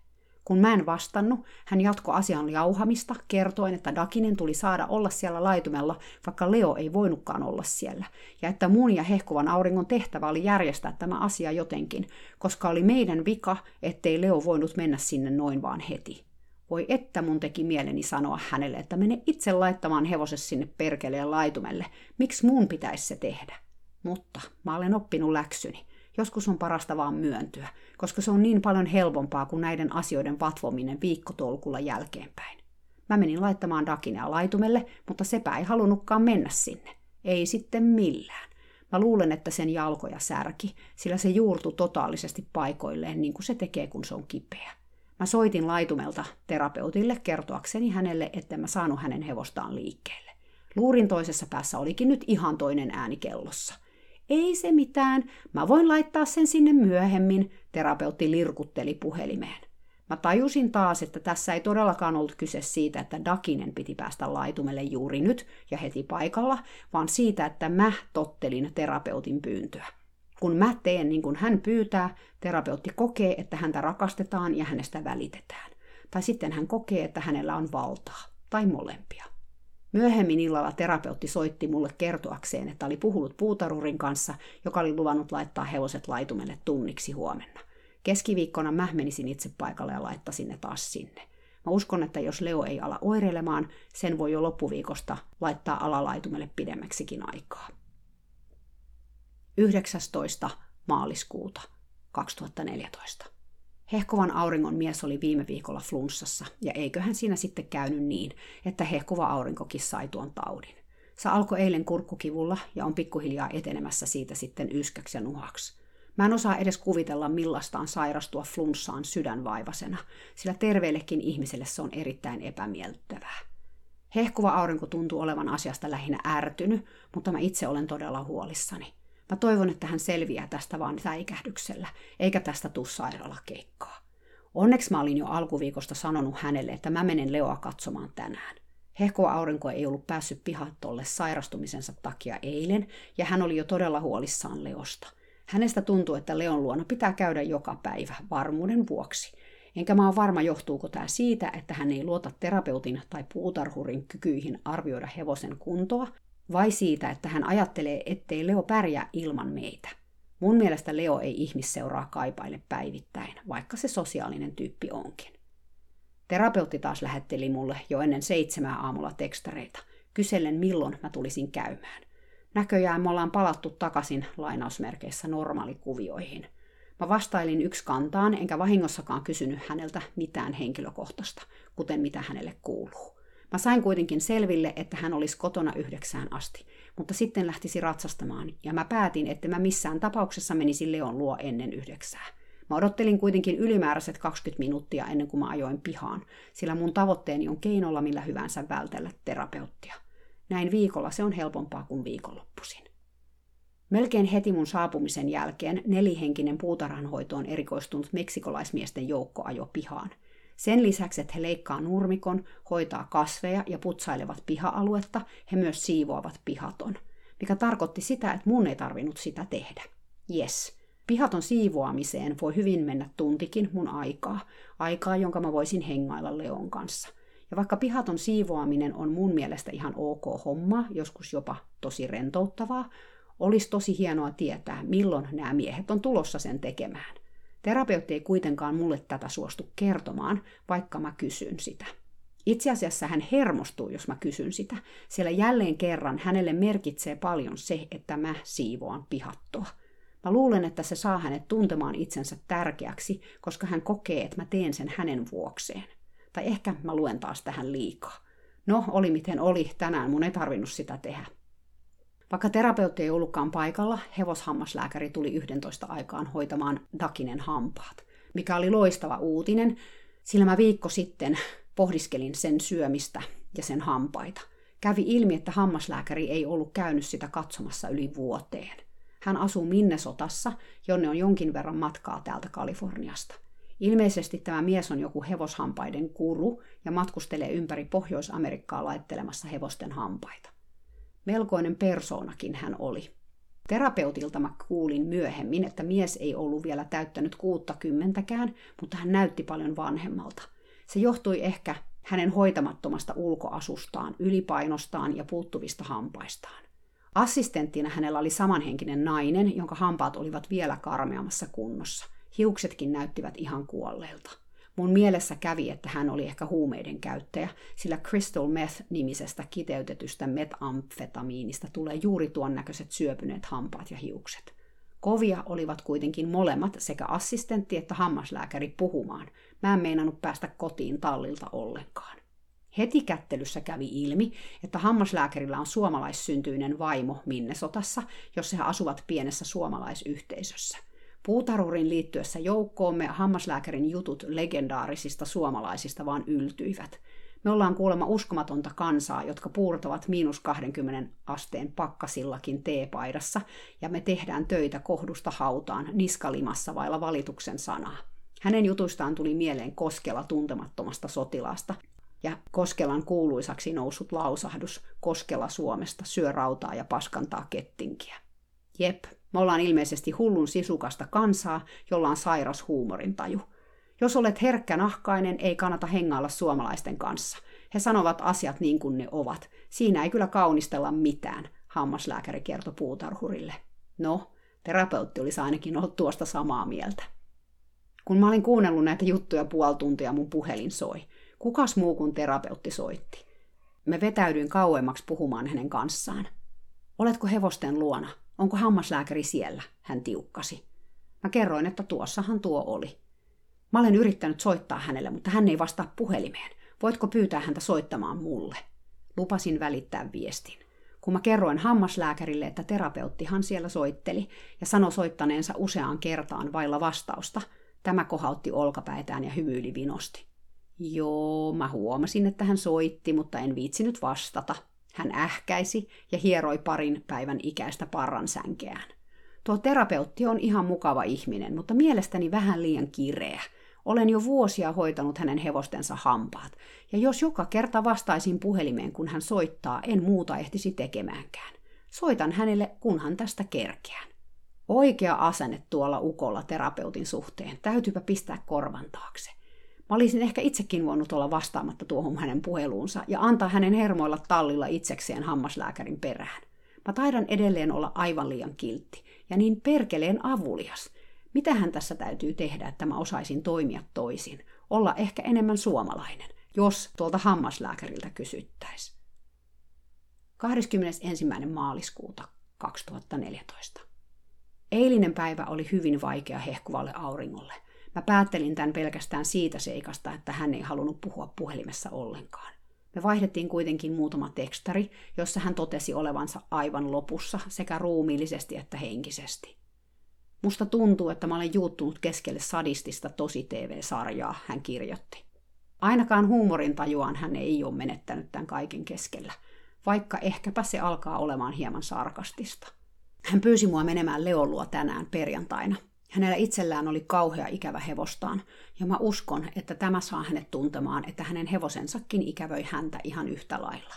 S1: Kun mä en vastannut, hän jatkoi asian jauhamista, kertoen, että Dakinen tuli saada olla siellä laitumella, vaikka Leo ei voinutkaan olla siellä, ja että mun ja hehkuvan auringon tehtävä oli järjestää tämä asia jotenkin, koska oli meidän vika, ettei Leo voinut mennä sinne noin vaan heti. Voi että mun teki mieleni sanoa hänelle, että mene itse laittamaan hevoset sinne perkeleen laitumelle. Miksi mun pitäisi se tehdä? Mutta mä olen oppinut läksyni. Joskus on parasta vaan myöntyä, koska se on niin paljon helpompaa kuin näiden asioiden vatvominen viikkotolkulla jälkeenpäin. Mä menin laittamaan Dakinea laitumelle, mutta sepä ei halunnutkaan mennä sinne. Ei sitten millään. Mä luulen, että sen jalkoja särki, sillä se juurtu totaalisesti paikoilleen niin kuin se tekee, kun se on kipeä. Mä soitin laitumelta terapeutille kertoakseni hänelle, että mä saanut hänen hevostaan liikkeelle. Luurin toisessa päässä olikin nyt ihan toinen ääni kellossa. Ei se mitään, mä voin laittaa sen sinne myöhemmin, terapeutti lirkutteli puhelimeen. Mä tajusin taas, että tässä ei todellakaan ollut kyse siitä, että Dakinen piti päästä laitumelle juuri nyt ja heti paikalla, vaan siitä, että mä tottelin terapeutin pyyntöä. Kun mä teen niin kuin hän pyytää, terapeutti kokee, että häntä rakastetaan ja hänestä välitetään. Tai sitten hän kokee, että hänellä on valtaa. Tai molempia. Myöhemmin illalla terapeutti soitti mulle kertoakseen, että oli puhunut puutarurin kanssa, joka oli luvannut laittaa hevoset laitumelle tunniksi huomenna. Keskiviikkona mä menisin itse paikalle ja laittasin ne taas sinne. Mä uskon, että jos Leo ei ala oireilemaan, sen voi jo loppuviikosta laittaa alalaitumelle pidemmäksikin aikaa. 19. maaliskuuta 2014. Hehkuvan auringon mies oli viime viikolla flunssassa, ja eiköhän siinä sitten käynyt niin, että hehkuva aurinkokissa sai tuon taudin. Se alkoi eilen kurkkukivulla ja on pikkuhiljaa etenemässä siitä sitten yskäksi ja nuhaksi. Mä en osaa edes kuvitella, millaista on sairastua flunssaan sydänvaivasena, sillä terveellekin ihmiselle se on erittäin epämiellyttävää. Hehkuva aurinko tuntuu olevan asiasta lähinnä ärtynyt, mutta mä itse olen todella huolissani. Mä toivon, että hän selviää tästä vaan säikähdyksellä, eikä tästä tuu sairaalakeikkaa. Onneksi mä olin jo alkuviikosta sanonut hänelle, että mä menen Leoa katsomaan tänään. Hehkuva aurinko ei ollut päässyt pihattolle sairastumisensa takia eilen, ja hän oli jo todella huolissaan Leosta. Hänestä tuntuu, että Leon luona pitää käydä joka päivä varmuuden vuoksi. Enkä mä ole varma, johtuuko tämä siitä, että hän ei luota terapeutin tai puutarhurin kykyihin arvioida hevosen kuntoa, vai siitä, että hän ajattelee, ettei Leo pärjää ilman meitä. Mun mielestä Leo ei ihmisseuraa kaipaile päivittäin, vaikka se sosiaalinen tyyppi onkin. Terapeutti taas lähetteli mulle jo ennen seitsemää aamulla tekstareita, kysellen milloin mä tulisin käymään. Näköjään me ollaan palattu takaisin lainausmerkeissä normaalikuvioihin. Mä vastailin yksi kantaan, enkä vahingossakaan kysynyt häneltä mitään henkilökohtaista, kuten mitä hänelle kuuluu. Mä sain kuitenkin selville, että hän olisi kotona yhdeksään asti, mutta sitten lähtisi ratsastamaan, ja mä päätin, että mä missään tapauksessa menisin Leon luo ennen yhdeksää. Mä odottelin kuitenkin ylimääräiset 20 minuuttia ennen kuin mä ajoin pihaan, sillä mun tavoitteeni on keinolla millä hyvänsä vältellä terapeuttia. Näin viikolla se on helpompaa kuin viikonloppuisin. Melkein heti mun saapumisen jälkeen nelihenkinen puutarhanhoitoon erikoistunut meksikolaismiesten joukko ajo pihaan. Sen lisäksi, että he leikkaa nurmikon, hoitaa kasveja ja putsailevat piha-aluetta, he myös siivoavat pihaton. Mikä tarkoitti sitä, että mun ei tarvinnut sitä tehdä. Yes, pihaton siivoamiseen voi hyvin mennä tuntikin mun aikaa, aikaa, jonka mä voisin hengailla Leon kanssa. Ja vaikka pihaton siivoaminen on mun mielestä ihan ok homma, joskus jopa tosi rentouttavaa, olisi tosi hienoa tietää, milloin nämä miehet on tulossa sen tekemään. Terapeutti ei kuitenkaan mulle tätä suostu kertomaan, vaikka mä kysyn sitä. Itse asiassa hän hermostuu, jos mä kysyn sitä, sillä jälleen kerran hänelle merkitsee paljon se, että mä siivoan pihattoa. Mä luulen, että se saa hänet tuntemaan itsensä tärkeäksi, koska hän kokee, että mä teen sen hänen vuokseen. Tai ehkä mä luen taas tähän liikaa. No, oli miten oli, tänään mun ei tarvinnut sitä tehdä. Vaikka terapeutti ei ollutkaan paikalla, hevoshammaslääkäri tuli 11 aikaan hoitamaan Dakinen hampaat, mikä oli loistava uutinen, sillä mä viikko sitten pohdiskelin sen syömistä ja sen hampaita. Kävi ilmi, että hammaslääkäri ei ollut käynyt sitä katsomassa yli vuoteen. Hän asuu Minnesotassa, jonne on jonkin verran matkaa täältä Kaliforniasta. Ilmeisesti tämä mies on joku hevoshampaiden kuru ja matkustelee ympäri Pohjois-Amerikkaa laittelemassa hevosten hampaita. Melkoinen persoonakin hän oli. Terapeutilta mä kuulin myöhemmin, että mies ei ollut vielä täyttänyt kuuttakymmentäkään, mutta hän näytti paljon vanhemmalta. Se johtui ehkä hänen hoitamattomasta ulkoasustaan, ylipainostaan ja puuttuvista hampaistaan. Assistenttina hänellä oli samanhenkinen nainen, jonka hampaat olivat vielä karmeammassa kunnossa. Hiuksetkin näyttivät ihan kuolleilta. Mun mielessä kävi, että hän oli ehkä huumeiden käyttäjä, sillä crystal meth-nimisestä kiteytetystä metamfetamiinista tulee juuri tuon näköiset syöpyneet hampaat ja hiukset. Kovia olivat kuitenkin molemmat, sekä assistentti että hammaslääkäri puhumaan. Mä en meinannut päästä kotiin tallilta ollenkaan. Heti kättelyssä kävi ilmi, että hammaslääkärillä on suomalaissyntyinen vaimo Minnesotassa, jossa he asuvat pienessä suomalaisyhteisössä. Puutarurin liittyessä joukkoomme hammaslääkärin jutut legendaarisista suomalaisista vaan yltyivät. Me ollaan kuulemma uskomatonta kansaa, jotka puurtavat miinus 20 asteen pakkasillakin teepaidassa, ja me tehdään töitä kohdusta hautaan niskalimassa vailla valituksen sanaa. Hänen jutuistaan tuli mieleen Koskela tuntemattomasta sotilaasta, ja Koskelan kuuluisaksi noussut lausahdus Koskela Suomesta syö rautaa ja paskantaa kettinkiä. Jep, me ollaan ilmeisesti hullun sisukasta kansaa, jolla on sairas huumorintaju. Jos olet herkkänahkainen, ei kannata hengailla suomalaisten kanssa. He sanovat asiat niin kuin ne ovat. Siinä ei kyllä kaunistella mitään, hammaslääkäri kertoi puutarhurille. No, terapeutti olisi ainakin ollut tuosta samaa mieltä. Kun mä olin kuunnellut näitä juttuja puoli tuntia, mun puhelin soi. Kukas muu kuin terapeutti soitti? Me vetäydyin kauemmaksi puhumaan hänen kanssaan. Oletko hevosten luona? Onko hammaslääkäri siellä? Hän tiukkasi. Mä kerroin, että tuossahan tuo oli. Mä olen yrittänyt soittaa hänelle, mutta hän ei vastaa puhelimeen. Voitko pyytää häntä soittamaan mulle? Lupasin välittää viestin. Kun mä kerroin hammaslääkärille, että terapeuttihan siellä soitteli ja sanoi soittaneensa useaan kertaan vailla vastausta, tämä kohautti olkapäitään ja hymyili vinosti. Joo, mä huomasin, että hän soitti, mutta en viitsinyt vastata. Hän ähkäisi ja hieroi parin päivän ikäistä parran sänkeään. Tuo terapeutti on ihan mukava ihminen, mutta mielestäni vähän liian kireä. Olen jo vuosia hoitanut hänen hevostensa hampaat, ja jos joka kerta vastaisin puhelimeen, kun hän soittaa, en muuta ehtisi tekemäänkään. Soitan hänelle, kunhan tästä kerkeän. Oikea asenne tuolla ukolla terapeutin suhteen. Täytyypä pistää korvan taakse. Mä olisin ehkä itsekin voinut olla vastaamatta tuohon hänen puheluunsa ja antaa hänen hermoilla tallilla itsekseen hammaslääkärin perään. Mä taidan edelleen olla aivan liian kiltti ja niin perkeleen avulias. Mitähän tässä täytyy tehdä, että mä osaisin toimia toisin? Olla ehkä enemmän suomalainen, jos tuolta hammaslääkäriltä kysyttäisiin. 21. maaliskuuta 2014. Eilinen päivä oli hyvin vaikea hehkuvalle auringolle. Mä päättelin tämän pelkästään siitä seikasta, että hän ei halunnut puhua puhelimessa ollenkaan. Me vaihdettiin kuitenkin muutama tekstari, jossa hän totesi olevansa aivan lopussa sekä ruumiillisesti että henkisesti. Musta tuntuu, että mä olen juuttunut keskelle sadistista tosi TV-sarjaa, hän kirjoitti. Ainakaan huumorin tajuaan hän ei ole menettänyt tämän kaiken keskellä, vaikka ehkäpä se alkaa olemaan hieman sarkastista. Hän pyysi mua menemään Leolua tänään perjantaina – Hänellä itsellään oli kauhea ikävä hevostaan, ja mä uskon, että tämä saa hänet tuntemaan, että hänen hevosensakin ikävöi häntä ihan yhtä lailla.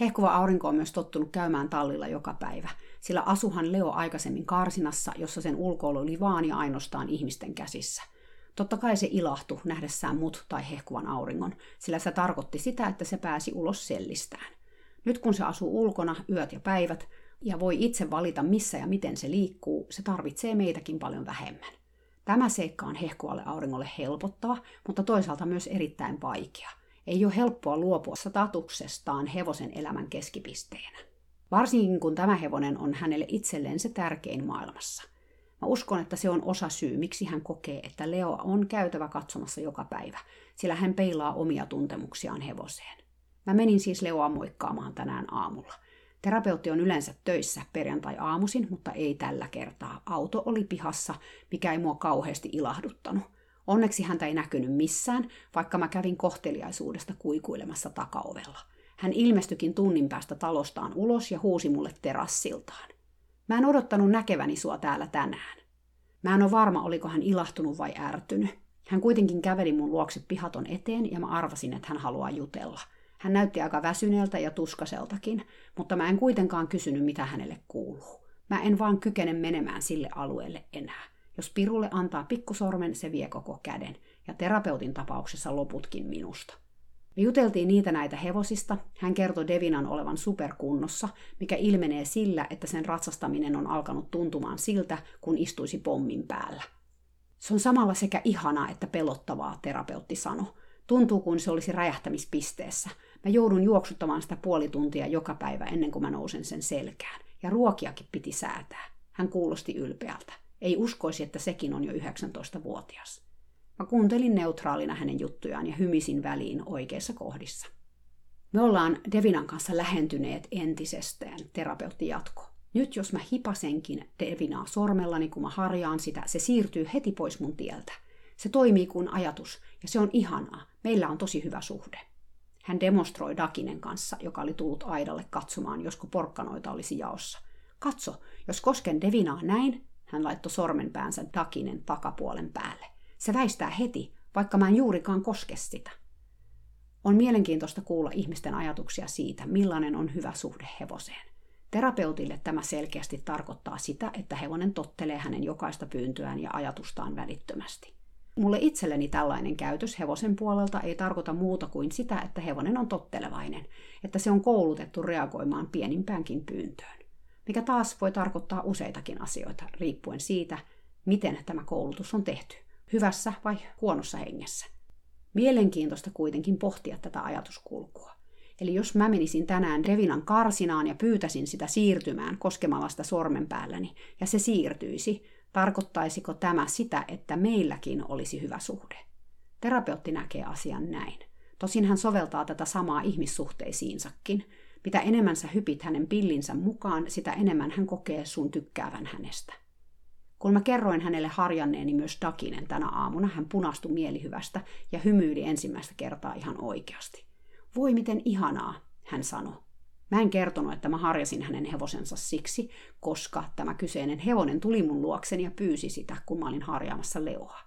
S1: Hehkuva aurinko on myös tottunut käymään tallilla joka päivä, sillä asuhan Leo aikaisemmin karsinassa, jossa sen ulkoilu oli vaan ja ainoastaan ihmisten käsissä. Totta kai se ilahtui nähdessään mut tai hehkuvan auringon, sillä se tarkoitti sitä, että se pääsi ulos sellistään. Nyt kun se asuu ulkona yöt ja päivät, ja voi itse valita missä ja miten se liikkuu, se tarvitsee meitäkin paljon vähemmän. Tämä seikka on hehkualle auringolle helpottava, mutta toisaalta myös erittäin vaikea. Ei ole helppoa luopua statuksestaan hevosen elämän keskipisteenä. Varsinkin kun tämä hevonen on hänelle itselleen se tärkein maailmassa. Mä uskon, että se on osa syy, miksi hän kokee, että Leo on käytävä katsomassa joka päivä, sillä hän peilaa omia tuntemuksiaan hevoseen. Mä menin siis Leoa moikkaamaan tänään aamulla – Terapeutti on yleensä töissä perjantai-aamuisin, mutta ei tällä kertaa. Auto oli pihassa, mikä ei mua kauheasti ilahduttanut. Onneksi häntä ei näkynyt missään, vaikka mä kävin kohteliaisuudesta kuikuilemassa takaovella. Hän ilmestyikin tunnin päästä talostaan ulos ja huusi mulle terassiltaan. Mä en odottanut näkeväni sua täällä tänään. Mä en ole varma, oliko hän ilahtunut vai ärtynyt. Hän kuitenkin käveli mun luokse pihaton eteen ja mä arvasin, että hän haluaa jutella – hän näytti aika väsyneeltä ja tuskaseltakin, mutta mä en kuitenkaan kysynyt, mitä hänelle kuuluu. Mä en vaan kykene menemään sille alueelle enää. Jos Pirulle antaa pikkusormen, se vie koko käden, ja terapeutin tapauksessa loputkin minusta. Me juteltiin niitä näitä hevosista. Hän kertoi Devinan olevan superkunnossa, mikä ilmenee sillä, että sen ratsastaminen on alkanut tuntumaan siltä, kun istuisi pommin päällä. Se on samalla sekä ihanaa että pelottavaa, terapeutti sanoi. Tuntuu kuin se olisi räjähtämispisteessä, Mä joudun juoksuttamaan sitä puoli tuntia joka päivä ennen kuin mä nousen sen selkään. Ja ruokiakin piti säätää. Hän kuulosti ylpeältä. Ei uskoisi, että sekin on jo 19-vuotias. Mä kuuntelin neutraalina hänen juttujaan ja hymisin väliin oikeissa kohdissa. Me ollaan Devinan kanssa lähentyneet entisestään, terapeutti jatko. Nyt jos mä hipasenkin Devinaa sormellani, kun mä harjaan sitä, se siirtyy heti pois mun tieltä. Se toimii kuin ajatus, ja se on ihanaa. Meillä on tosi hyvä suhde. Hän demonstroi Dakinen kanssa, joka oli tullut aidalle katsomaan, josko porkkanoita olisi jaossa. Katso, jos kosken Devinaa näin, hän laittoi sormenpäänsä Dakinen takapuolen päälle. Se väistää heti, vaikka mä en juurikaan koske sitä. On mielenkiintoista kuulla ihmisten ajatuksia siitä, millainen on hyvä suhde hevoseen. Terapeutille tämä selkeästi tarkoittaa sitä, että hevonen tottelee hänen jokaista pyyntöään ja ajatustaan välittömästi. Mulle itselleni tällainen käytös hevosen puolelta ei tarkoita muuta kuin sitä, että hevonen on tottelevainen, että se on koulutettu reagoimaan pienimpäänkin pyyntöön, mikä taas voi tarkoittaa useitakin asioita riippuen siitä, miten tämä koulutus on tehty, hyvässä vai huonossa hengessä. Mielenkiintoista kuitenkin pohtia tätä ajatuskulkua. Eli jos mä menisin tänään Revinan karsinaan ja pyytäisin sitä siirtymään koskemalla sitä sormen päälläni, ja se siirtyisi, Tarkoittaisiko tämä sitä, että meilläkin olisi hyvä suhde? Terapeutti näkee asian näin. Tosin hän soveltaa tätä samaa ihmissuhteisiinsakin. Mitä enemmän sä hypit hänen pillinsä mukaan, sitä enemmän hän kokee sun tykkäävän hänestä. Kun mä kerroin hänelle harjanneeni myös Dakinen tänä aamuna, hän punastui mielihyvästä ja hymyili ensimmäistä kertaa ihan oikeasti. Voi miten ihanaa, hän sanoi. Mä en kertonut, että mä harjasin hänen hevosensa siksi, koska tämä kyseinen hevonen tuli mun luokseni ja pyysi sitä, kun mä olin harjaamassa Leoa.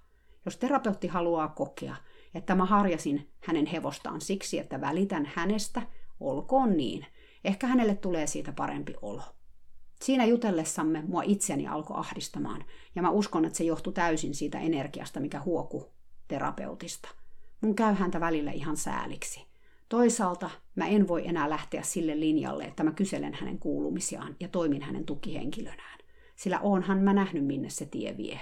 S1: Jos terapeutti haluaa kokea, että mä harjasin hänen hevostaan siksi, että välitän hänestä, olkoon niin. Ehkä hänelle tulee siitä parempi olo. Siinä jutellessamme mua itseni alkoi ahdistamaan, ja mä uskon, että se johtui täysin siitä energiasta, mikä huoku terapeutista. Mun käy häntä välillä ihan sääliksi. Toisaalta mä en voi enää lähteä sille linjalle, että mä kyselen hänen kuulumisiaan ja toimin hänen tukihenkilönään. Sillä oonhan mä nähnyt, minne se tie vie.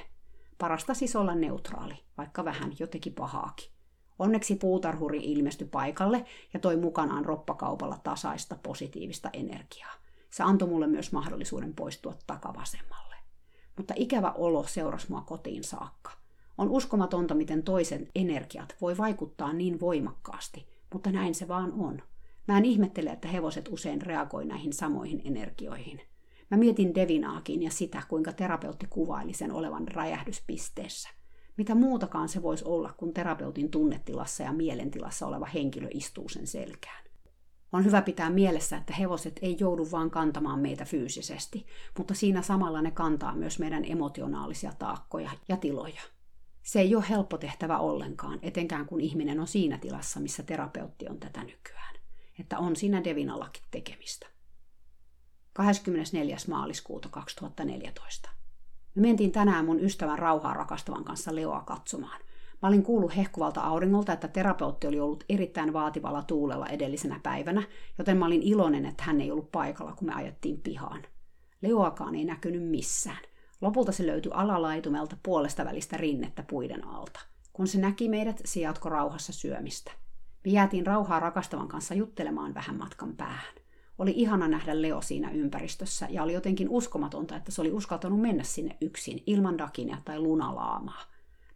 S1: Parasta siis olla neutraali, vaikka vähän jotenkin pahaakin. Onneksi puutarhuri ilmestyi paikalle ja toi mukanaan roppakaupalla tasaista positiivista energiaa. Se antoi mulle myös mahdollisuuden poistua takavasemmalle. Mutta ikävä olo seurasi mua kotiin saakka. On uskomatonta, miten toisen energiat voi vaikuttaa niin voimakkaasti, mutta näin se vaan on. Mä en ihmettele, että hevoset usein reagoi näihin samoihin energioihin. Mä mietin Devinaakin ja sitä, kuinka terapeutti kuvaili sen olevan räjähdyspisteessä. Mitä muutakaan se voisi olla, kun terapeutin tunnetilassa ja mielentilassa oleva henkilö istuu sen selkään. On hyvä pitää mielessä, että hevoset ei joudu vaan kantamaan meitä fyysisesti, mutta siinä samalla ne kantaa myös meidän emotionaalisia taakkoja ja tiloja. Se ei ole helppo tehtävä ollenkaan, etenkään kun ihminen on siinä tilassa, missä terapeutti on tätä nykyään. Että on siinä Devinallakin tekemistä. 24. maaliskuuta 2014. Me mentiin tänään mun ystävän rauhaa rakastavan kanssa Leoa katsomaan. Mä olin kuullut hehkuvalta auringolta, että terapeutti oli ollut erittäin vaativalla tuulella edellisenä päivänä, joten mä olin iloinen, että hän ei ollut paikalla, kun me ajettiin pihaan. Leoakaan ei näkynyt missään. Lopulta se löytyi alalaitumelta puolesta välistä rinnettä puiden alta. Kun se näki meidät, se jatko rauhassa syömistä. Me jäätiin rauhaa rakastavan kanssa juttelemaan vähän matkan päähän. Oli ihana nähdä Leo siinä ympäristössä ja oli jotenkin uskomatonta, että se oli uskaltanut mennä sinne yksin ilman Dakinia tai lunalaamaa.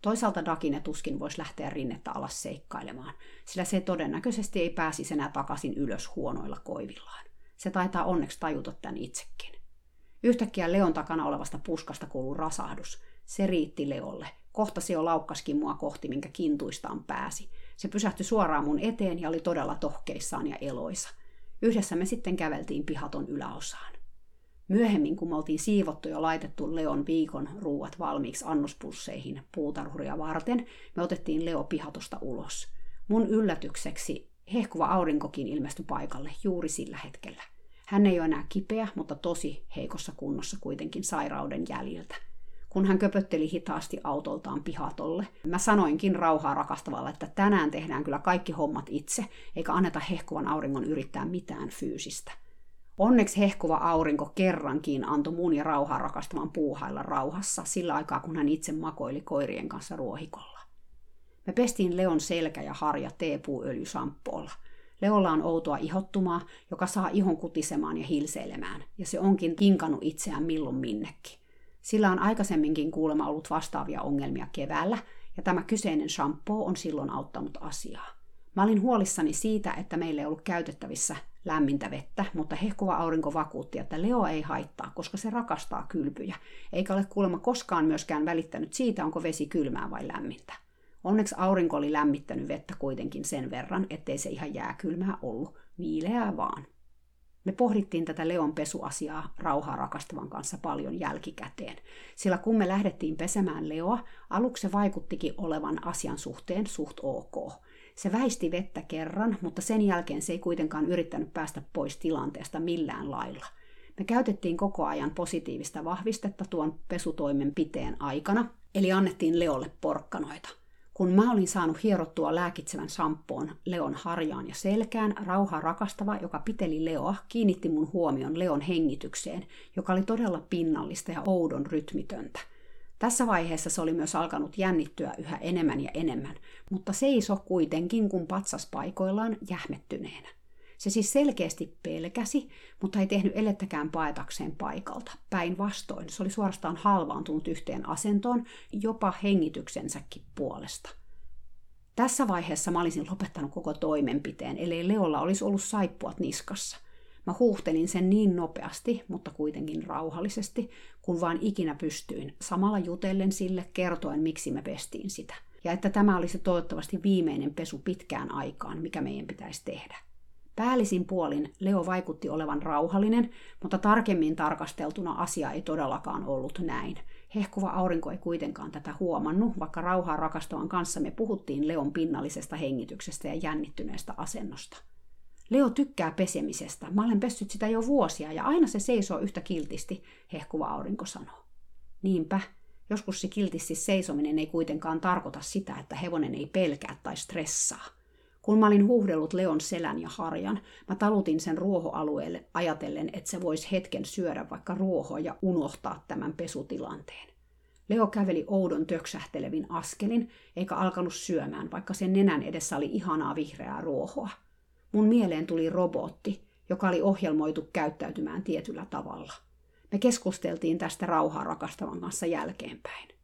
S1: Toisaalta Dakine tuskin voisi lähteä rinnettä alas seikkailemaan, sillä se todennäköisesti ei pääsisi enää takaisin ylös huonoilla koivillaan. Se taitaa onneksi tajuta tämän itsekin. Yhtäkkiä Leon takana olevasta puskasta kuuluu rasahdus. Se riitti Leolle. Kohta se jo laukkaskin mua kohti, minkä kintuistaan pääsi. Se pysähtyi suoraan mun eteen ja oli todella tohkeissaan ja eloisa. Yhdessä me sitten käveltiin pihaton yläosaan. Myöhemmin, kun me oltiin siivottu ja laitettu Leon viikon ruuat valmiiksi annospulsseihin puutarhuria varten, me otettiin Leo pihatosta ulos. Mun yllätykseksi hehkuva aurinkokin ilmestyi paikalle juuri sillä hetkellä. Hän ei ole enää kipeä, mutta tosi heikossa kunnossa kuitenkin sairauden jäljiltä. Kun hän köpötteli hitaasti autoltaan pihatolle, mä sanoinkin rauhaa rakastavalla, että tänään tehdään kyllä kaikki hommat itse, eikä anneta hehkuvan auringon yrittää mitään fyysistä. Onneksi hehkuva aurinko kerrankin antoi mun ja rauhaa rakastavan puuhailla rauhassa sillä aikaa, kun hän itse makoili koirien kanssa ruohikolla. Me pestiin Leon selkä ja harja teepuuöljysamppoolla – Leolla on outoa ihottumaa, joka saa ihon kutisemaan ja hilseilemään, ja se onkin kinkannut itseään milloin minnekin. Sillä on aikaisemminkin kuulemma ollut vastaavia ongelmia keväällä, ja tämä kyseinen shampoo on silloin auttanut asiaa. Mä olin huolissani siitä, että meillä ei ollut käytettävissä lämmintä vettä, mutta hehkuva aurinko vakuutti, että Leo ei haittaa, koska se rakastaa kylpyjä, eikä ole kuulemma koskaan myöskään välittänyt siitä, onko vesi kylmää vai lämmintä. Onneksi aurinko oli lämmittänyt vettä kuitenkin sen verran, ettei se ihan jääkylmää ollut, viileää vaan. Me pohdittiin tätä Leon pesuasiaa rauhaa rakastavan kanssa paljon jälkikäteen, sillä kun me lähdettiin pesemään Leoa, aluksi se vaikuttikin olevan asian suhteen suht ok. Se väisti vettä kerran, mutta sen jälkeen se ei kuitenkaan yrittänyt päästä pois tilanteesta millään lailla. Me käytettiin koko ajan positiivista vahvistetta tuon pesutoimenpiteen aikana, eli annettiin Leolle porkkanoita – kun mä olin saanut hierottua lääkitsevän sampoon Leon harjaan ja selkään, rauha rakastava, joka piteli Leoa, kiinnitti mun huomion Leon hengitykseen, joka oli todella pinnallista ja oudon rytmitöntä. Tässä vaiheessa se oli myös alkanut jännittyä yhä enemmän ja enemmän, mutta seiso kuitenkin kun patsas paikoillaan jähmettyneenä. Se siis selkeästi pelkäsi, mutta ei tehnyt elettäkään paetakseen paikalta. Päinvastoin, se oli suorastaan halvaantunut yhteen asentoon, jopa hengityksensäkin puolesta. Tässä vaiheessa mä olisin lopettanut koko toimenpiteen, ellei Leolla olisi ollut saippuat niskassa. Mä huuhtelin sen niin nopeasti, mutta kuitenkin rauhallisesti, kun vaan ikinä pystyin, samalla jutellen sille kertoen, miksi me pestiin sitä. Ja että tämä olisi toivottavasti viimeinen pesu pitkään aikaan, mikä meidän pitäisi tehdä. Päällisin puolin Leo vaikutti olevan rauhallinen, mutta tarkemmin tarkasteltuna asia ei todellakaan ollut näin. Hehkuva aurinko ei kuitenkaan tätä huomannut, vaikka rauhaa rakastavan kanssa me puhuttiin Leon pinnallisesta hengityksestä ja jännittyneestä asennosta. Leo tykkää pesemisestä. Mä olen pessyt sitä jo vuosia ja aina se seisoo yhtä kiltisti, hehkuva aurinko sanoo. Niinpä, joskus se kiltisti seisominen ei kuitenkaan tarkoita sitä, että hevonen ei pelkää tai stressaa. Kun mä olin huuhdellut Leon selän ja harjan, mä talutin sen ruohoalueelle ajatellen, että se voisi hetken syödä vaikka ruohoa ja unohtaa tämän pesutilanteen. Leo käveli oudon töksähtelevin askelin, eikä alkanut syömään, vaikka sen nenän edessä oli ihanaa vihreää ruohoa. Mun mieleen tuli robotti, joka oli ohjelmoitu käyttäytymään tietyllä tavalla. Me keskusteltiin tästä rauhaa rakastavan kanssa jälkeenpäin.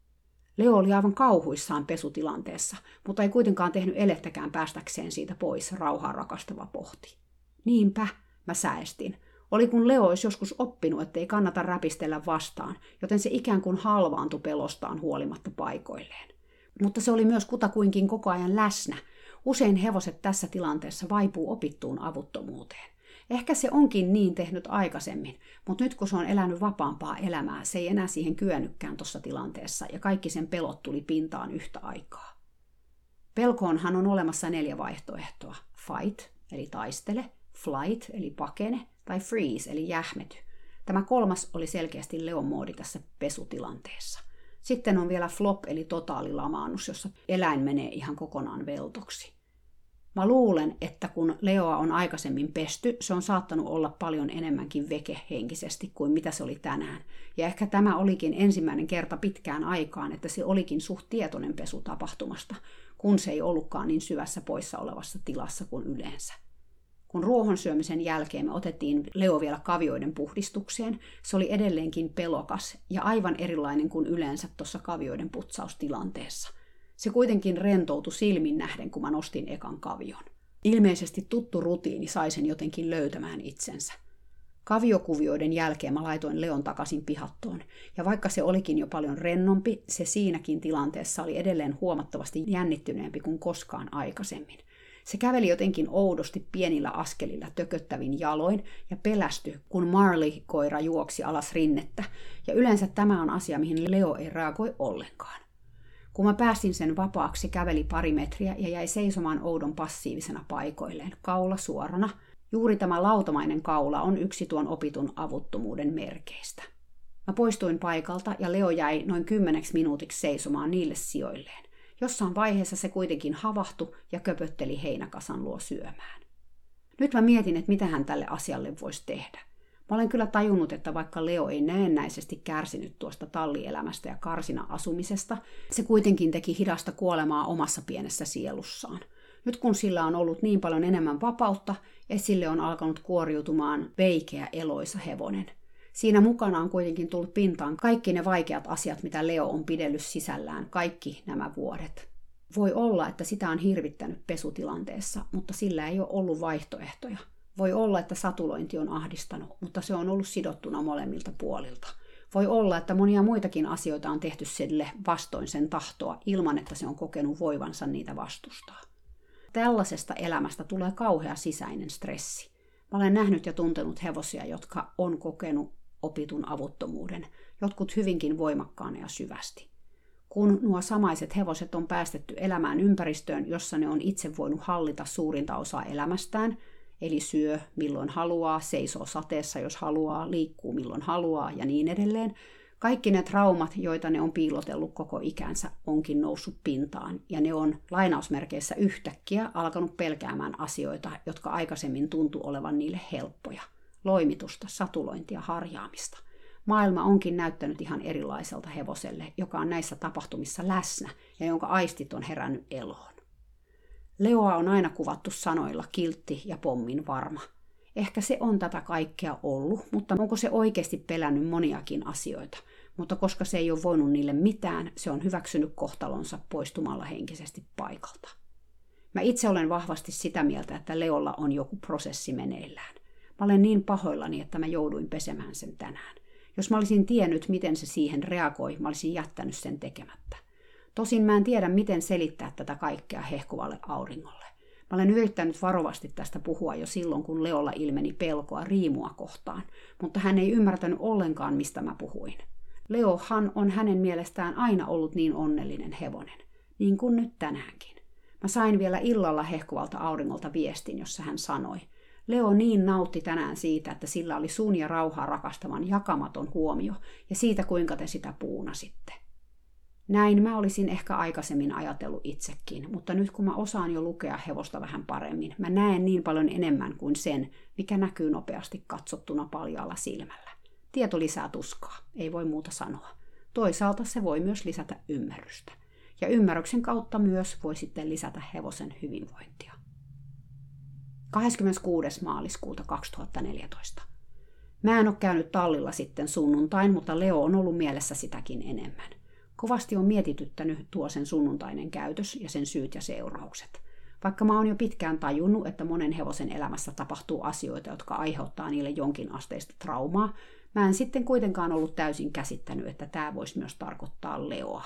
S1: Leo oli aivan kauhuissaan pesutilanteessa, mutta ei kuitenkaan tehnyt elettäkään päästäkseen siitä pois, rauhaa rakastava pohti. Niinpä, mä säestin. Oli kun Leo olisi joskus oppinut, ettei kannata räpistellä vastaan, joten se ikään kuin halvaantui pelostaan huolimatta paikoilleen. Mutta se oli myös kutakuinkin koko ajan läsnä. Usein hevoset tässä tilanteessa vaipuu opittuun avuttomuuteen. Ehkä se onkin niin tehnyt aikaisemmin, mutta nyt kun se on elänyt vapaampaa elämää, se ei enää siihen kyönnykkään tuossa tilanteessa ja kaikki sen pelot tuli pintaan yhtä aikaa. Pelkoonhan on olemassa neljä vaihtoehtoa. Fight, eli taistele, flight, eli pakene, tai freeze, eli jähmety. Tämä kolmas oli selkeästi Leon moodi tässä pesutilanteessa. Sitten on vielä flop, eli totaalilamaannus, jossa eläin menee ihan kokonaan veltoksi. Mä luulen, että kun Leoa on aikaisemmin pesty, se on saattanut olla paljon enemmänkin veke henkisesti kuin mitä se oli tänään. Ja ehkä tämä olikin ensimmäinen kerta pitkään aikaan, että se olikin suht tietoinen pesu tapahtumasta, kun se ei ollutkaan niin syvässä poissa olevassa tilassa kuin yleensä. Kun ruohon syömisen jälkeen me otettiin Leo vielä kavioiden puhdistukseen, se oli edelleenkin pelokas ja aivan erilainen kuin yleensä tuossa kavioiden putsaustilanteessa – se kuitenkin rentoutui silmin nähden, kun mä nostin ekan kavion. Ilmeisesti tuttu rutiini sai sen jotenkin löytämään itsensä. Kaviokuvioiden jälkeen mä laitoin Leon takaisin pihattoon, ja vaikka se olikin jo paljon rennompi, se siinäkin tilanteessa oli edelleen huomattavasti jännittyneempi kuin koskaan aikaisemmin. Se käveli jotenkin oudosti pienillä askelilla tököttävin jaloin ja pelästy, kun Marley-koira juoksi alas rinnettä, ja yleensä tämä on asia, mihin Leo ei reagoi ollenkaan. Kun mä päästin sen vapaaksi, käveli pari metriä ja jäi seisomaan oudon passiivisena paikoilleen, kaula suorana. Juuri tämä lautamainen kaula on yksi tuon opitun avuttomuuden merkeistä. Mä poistuin paikalta ja Leo jäi noin kymmeneksi minuutiksi seisomaan niille sijoilleen. Jossain vaiheessa se kuitenkin havahtui ja köpötteli heinäkasan luo syömään. Nyt mä mietin, että mitä hän tälle asialle voisi tehdä. Mä olen kyllä tajunnut, että vaikka Leo ei näennäisesti kärsinyt tuosta tallielämästä ja karsina asumisesta, se kuitenkin teki hidasta kuolemaa omassa pienessä sielussaan. Nyt kun sillä on ollut niin paljon enemmän vapautta, esille on alkanut kuoriutumaan veikeä eloisa hevonen. Siinä mukana on kuitenkin tullut pintaan kaikki ne vaikeat asiat, mitä Leo on pidellyt sisällään kaikki nämä vuodet. Voi olla, että sitä on hirvittänyt pesutilanteessa, mutta sillä ei ole ollut vaihtoehtoja – voi olla, että satulointi on ahdistanut, mutta se on ollut sidottuna molemmilta puolilta. Voi olla, että monia muitakin asioita on tehty sille vastoin sen tahtoa, ilman että se on kokenut voivansa niitä vastustaa. Tällaisesta elämästä tulee kauhea sisäinen stressi. Mä olen nähnyt ja tuntenut hevosia, jotka on kokenut opitun avuttomuuden, jotkut hyvinkin voimakkaana ja syvästi. Kun nuo samaiset hevoset on päästetty elämään ympäristöön, jossa ne on itse voinut hallita suurinta osaa elämästään – eli syö milloin haluaa, seisoo sateessa jos haluaa, liikkuu milloin haluaa ja niin edelleen. Kaikki ne traumat, joita ne on piilotellut koko ikänsä, onkin noussut pintaan ja ne on lainausmerkeissä yhtäkkiä alkanut pelkäämään asioita, jotka aikaisemmin tuntu olevan niille helppoja. Loimitusta, satulointia, harjaamista. Maailma onkin näyttänyt ihan erilaiselta hevoselle, joka on näissä tapahtumissa läsnä ja jonka aistit on herännyt eloon. Leoa on aina kuvattu sanoilla kiltti ja pommin varma. Ehkä se on tätä kaikkea ollut, mutta onko se oikeasti pelännyt moniakin asioita? Mutta koska se ei ole voinut niille mitään, se on hyväksynyt kohtalonsa poistumalla henkisesti paikalta. Mä itse olen vahvasti sitä mieltä, että Leolla on joku prosessi meneillään. Mä olen niin pahoillani, että mä jouduin pesemään sen tänään. Jos mä olisin tiennyt, miten se siihen reagoi, mä olisin jättänyt sen tekemättä. Tosin mä en tiedä, miten selittää tätä kaikkea hehkuvalle auringolle. Mä olen yrittänyt varovasti tästä puhua jo silloin, kun Leolla ilmeni pelkoa riimua kohtaan, mutta hän ei ymmärtänyt ollenkaan, mistä mä puhuin. Leohan on hänen mielestään aina ollut niin onnellinen hevonen, niin kuin nyt tänäänkin. Mä sain vielä illalla hehkuvalta auringolta viestin, jossa hän sanoi, Leo niin nautti tänään siitä, että sillä oli sun ja rauhaa rakastavan jakamaton huomio ja siitä, kuinka te sitä puunasitte. Näin mä olisin ehkä aikaisemmin ajatellut itsekin, mutta nyt kun mä osaan jo lukea hevosta vähän paremmin, mä näen niin paljon enemmän kuin sen, mikä näkyy nopeasti katsottuna paljaalla silmällä. Tieto lisää tuskaa, ei voi muuta sanoa. Toisaalta se voi myös lisätä ymmärrystä. Ja ymmärryksen kautta myös voi sitten lisätä hevosen hyvinvointia. 26. maaliskuuta 2014. Mä en ole käynyt tallilla sitten sunnuntain, mutta Leo on ollut mielessä sitäkin enemmän. Kovasti on mietityttänyt tuo sen sunnuntainen käytös ja sen syyt ja seuraukset. Vaikka mä oon jo pitkään tajunnut, että monen hevosen elämässä tapahtuu asioita, jotka aiheuttaa niille jonkin asteista traumaa, mä en sitten kuitenkaan ollut täysin käsittänyt, että tämä voisi myös tarkoittaa Leoa.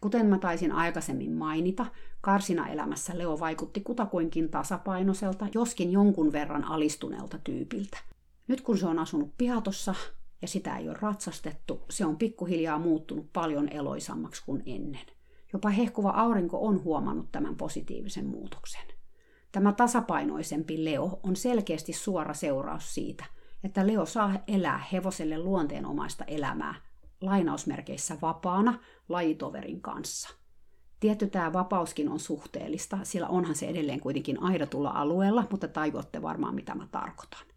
S1: Kuten mä taisin aikaisemmin mainita, karsina-elämässä Leo vaikutti kutakuinkin tasapainoiselta, joskin jonkun verran alistuneelta tyypiltä. Nyt kun se on asunut pihatossa ja sitä ei ole ratsastettu, se on pikkuhiljaa muuttunut paljon eloisammaksi kuin ennen. Jopa hehkuva aurinko on huomannut tämän positiivisen muutoksen. Tämä tasapainoisempi Leo on selkeästi suora seuraus siitä, että Leo saa elää hevoselle luonteenomaista elämää lainausmerkeissä vapaana lajitoverin kanssa. Tietty tämä vapauskin on suhteellista, sillä onhan se edelleen kuitenkin aidatulla alueella, mutta tajuatte varmaan mitä mä tarkoitan.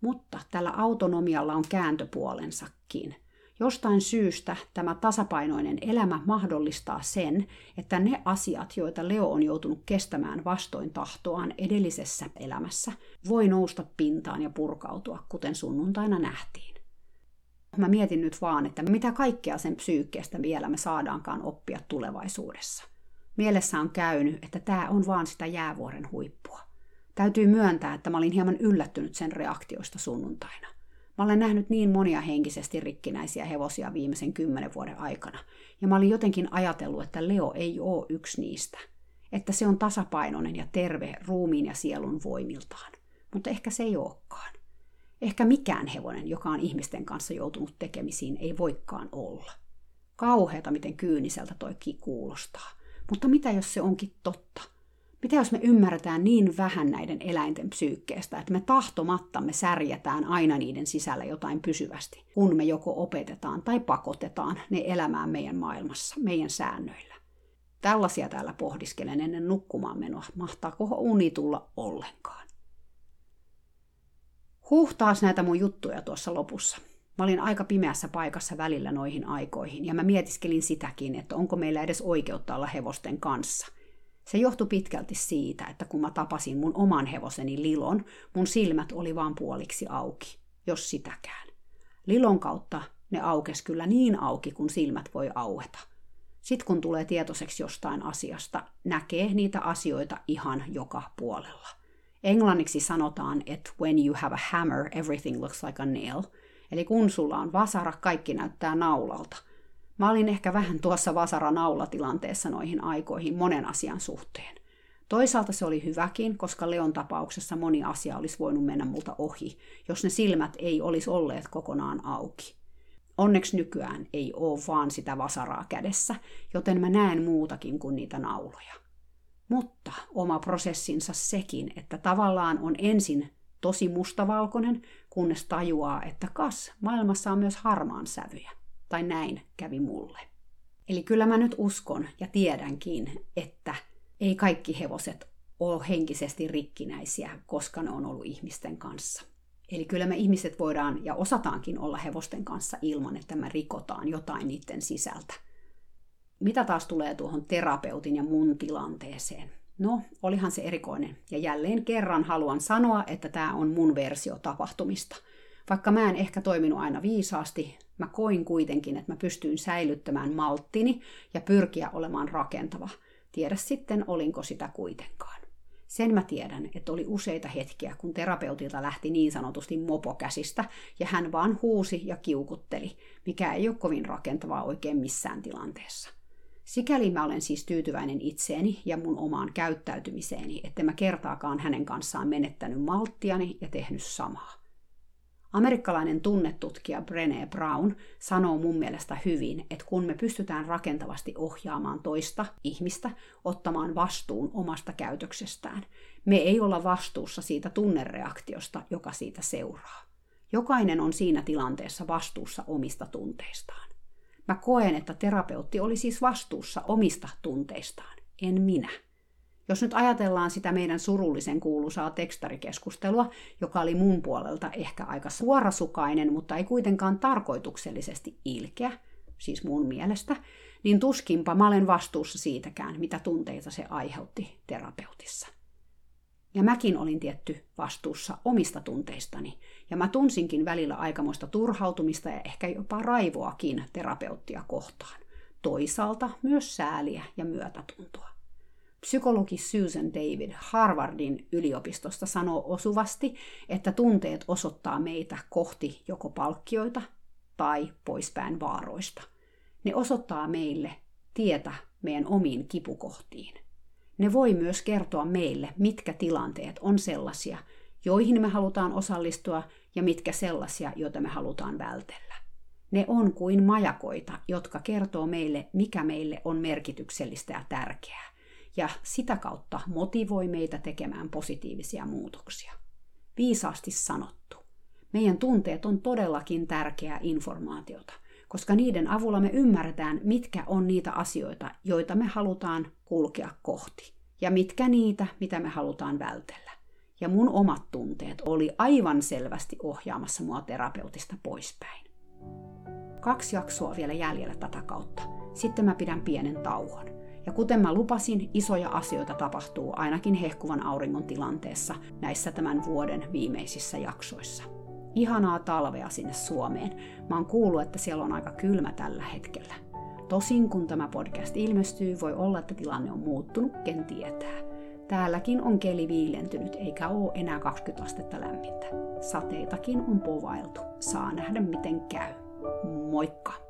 S1: Mutta tällä autonomialla on kääntöpuolensakin. Jostain syystä tämä tasapainoinen elämä mahdollistaa sen, että ne asiat, joita Leo on joutunut kestämään vastoin tahtoaan edellisessä elämässä, voi nousta pintaan ja purkautua, kuten sunnuntaina nähtiin. Mä mietin nyt vaan, että mitä kaikkea sen psyykkeestä vielä me saadaankaan oppia tulevaisuudessa. Mielessä on käynyt, että tämä on vaan sitä jäävuoren huippua. Täytyy myöntää, että mä olin hieman yllättynyt sen reaktioista sunnuntaina. Mä olen nähnyt niin monia henkisesti rikkinäisiä hevosia viimeisen kymmenen vuoden aikana, ja mä olin jotenkin ajatellut, että Leo ei ole yksi niistä. Että se on tasapainoinen ja terve ruumiin ja sielun voimiltaan. Mutta ehkä se ei olekaan. Ehkä mikään hevonen, joka on ihmisten kanssa joutunut tekemisiin, ei voikaan olla. Kauheata, miten kyyniseltä toi kuulostaa. Mutta mitä jos se onkin totta? Mitä jos me ymmärretään niin vähän näiden eläinten psyykkeestä, että me tahtomattamme särjätään aina niiden sisällä jotain pysyvästi, kun me joko opetetaan tai pakotetaan ne elämään meidän maailmassa, meidän säännöillä. Tällaisia täällä pohdiskelen ennen nukkumaan menoa. Mahtaako uni tulla ollenkaan? Huh, taas näitä mun juttuja tuossa lopussa. Mä olin aika pimeässä paikassa välillä noihin aikoihin, ja mä mietiskelin sitäkin, että onko meillä edes oikeutta olla hevosten kanssa. Se johtui pitkälti siitä, että kun mä tapasin mun oman hevoseni Lilon, mun silmät oli vaan puoliksi auki, jos sitäkään. Lilon kautta ne aukes kyllä niin auki, kun silmät voi aueta. Sitten kun tulee tietoiseksi jostain asiasta, näkee niitä asioita ihan joka puolella. Englanniksi sanotaan, että when you have a hammer, everything looks like a nail. Eli kun sulla on vasara, kaikki näyttää naulalta. Mä olin ehkä vähän tuossa vasara-naulatilanteessa noihin aikoihin monen asian suhteen. Toisaalta se oli hyväkin, koska Leon tapauksessa moni asia olisi voinut mennä multa ohi, jos ne silmät ei olisi olleet kokonaan auki. Onneksi nykyään ei ole vaan sitä vasaraa kädessä, joten mä näen muutakin kuin niitä nauloja. Mutta oma prosessinsa sekin, että tavallaan on ensin tosi mustavalkoinen, kunnes tajuaa, että kas, maailmassa on myös harmaan sävyjä. Tai näin kävi mulle. Eli kyllä mä nyt uskon ja tiedänkin, että ei kaikki hevoset ole henkisesti rikkinäisiä, koska ne on ollut ihmisten kanssa. Eli kyllä me ihmiset voidaan ja osataankin olla hevosten kanssa ilman, että me rikotaan jotain niiden sisältä mitä taas tulee tuohon terapeutin ja mun tilanteeseen? No, olihan se erikoinen. Ja jälleen kerran haluan sanoa, että tämä on mun versio tapahtumista. Vaikka mä en ehkä toiminut aina viisaasti, mä koin kuitenkin, että mä pystyin säilyttämään malttini ja pyrkiä olemaan rakentava. Tiedä sitten, olinko sitä kuitenkaan. Sen mä tiedän, että oli useita hetkiä, kun terapeutilta lähti niin sanotusti mopo käsistä, ja hän vaan huusi ja kiukutteli, mikä ei ole kovin rakentavaa oikein missään tilanteessa. Sikäli mä olen siis tyytyväinen itseeni ja mun omaan käyttäytymiseeni, että mä kertaakaan hänen kanssaan menettänyt malttiani ja tehnyt samaa. Amerikkalainen tunnetutkija Brené Brown sanoo mun mielestä hyvin, että kun me pystytään rakentavasti ohjaamaan toista ihmistä ottamaan vastuun omasta käytöksestään, me ei olla vastuussa siitä tunnereaktiosta, joka siitä seuraa. Jokainen on siinä tilanteessa vastuussa omista tunteistaan. Mä koen, että terapeutti oli siis vastuussa omista tunteistaan, en minä. Jos nyt ajatellaan sitä meidän surullisen kuuluisaa tekstarikeskustelua, joka oli mun puolelta ehkä aika suorasukainen, mutta ei kuitenkaan tarkoituksellisesti ilkeä, siis mun mielestä, niin tuskinpa mä olen vastuussa siitäkään, mitä tunteita se aiheutti terapeutissa. Ja mäkin olin tietty vastuussa omista tunteistani, ja mä tunsinkin välillä aikamoista turhautumista ja ehkä jopa raivoakin terapeuttia kohtaan. Toisaalta myös sääliä ja myötätuntoa. Psykologi Susan David Harvardin yliopistosta sanoo osuvasti, että tunteet osoittaa meitä kohti joko palkkioita tai poispäin vaaroista. Ne osoittaa meille tietä meidän omiin kipukohtiin. Ne voi myös kertoa meille, mitkä tilanteet on sellaisia, joihin me halutaan osallistua ja mitkä sellaisia, joita me halutaan vältellä. Ne on kuin majakoita, jotka kertoo meille, mikä meille on merkityksellistä ja tärkeää ja sitä kautta motivoi meitä tekemään positiivisia muutoksia. Viisaasti sanottu. Meidän tunteet on todellakin tärkeää informaatiota, koska niiden avulla me ymmärretään, mitkä on niitä asioita, joita me halutaan kulkea kohti, ja mitkä niitä, mitä me halutaan vältellä. Ja mun omat tunteet oli aivan selvästi ohjaamassa mua terapeutista poispäin. Kaksi jaksoa vielä jäljellä tätä kautta. Sitten mä pidän pienen tauon. Ja kuten mä lupasin, isoja asioita tapahtuu ainakin hehkuvan auringon tilanteessa näissä tämän vuoden viimeisissä jaksoissa. Ihanaa talvea sinne Suomeen. Mä oon kuullut, että siellä on aika kylmä tällä hetkellä. Tosin kun tämä podcast ilmestyy, voi olla, että tilanne on muuttunut, ken tietää. Täälläkin on keli viilentynyt eikä oo enää 20 astetta lämmintä. Sateitakin on povailtu. Saa nähdä miten käy. Moikka!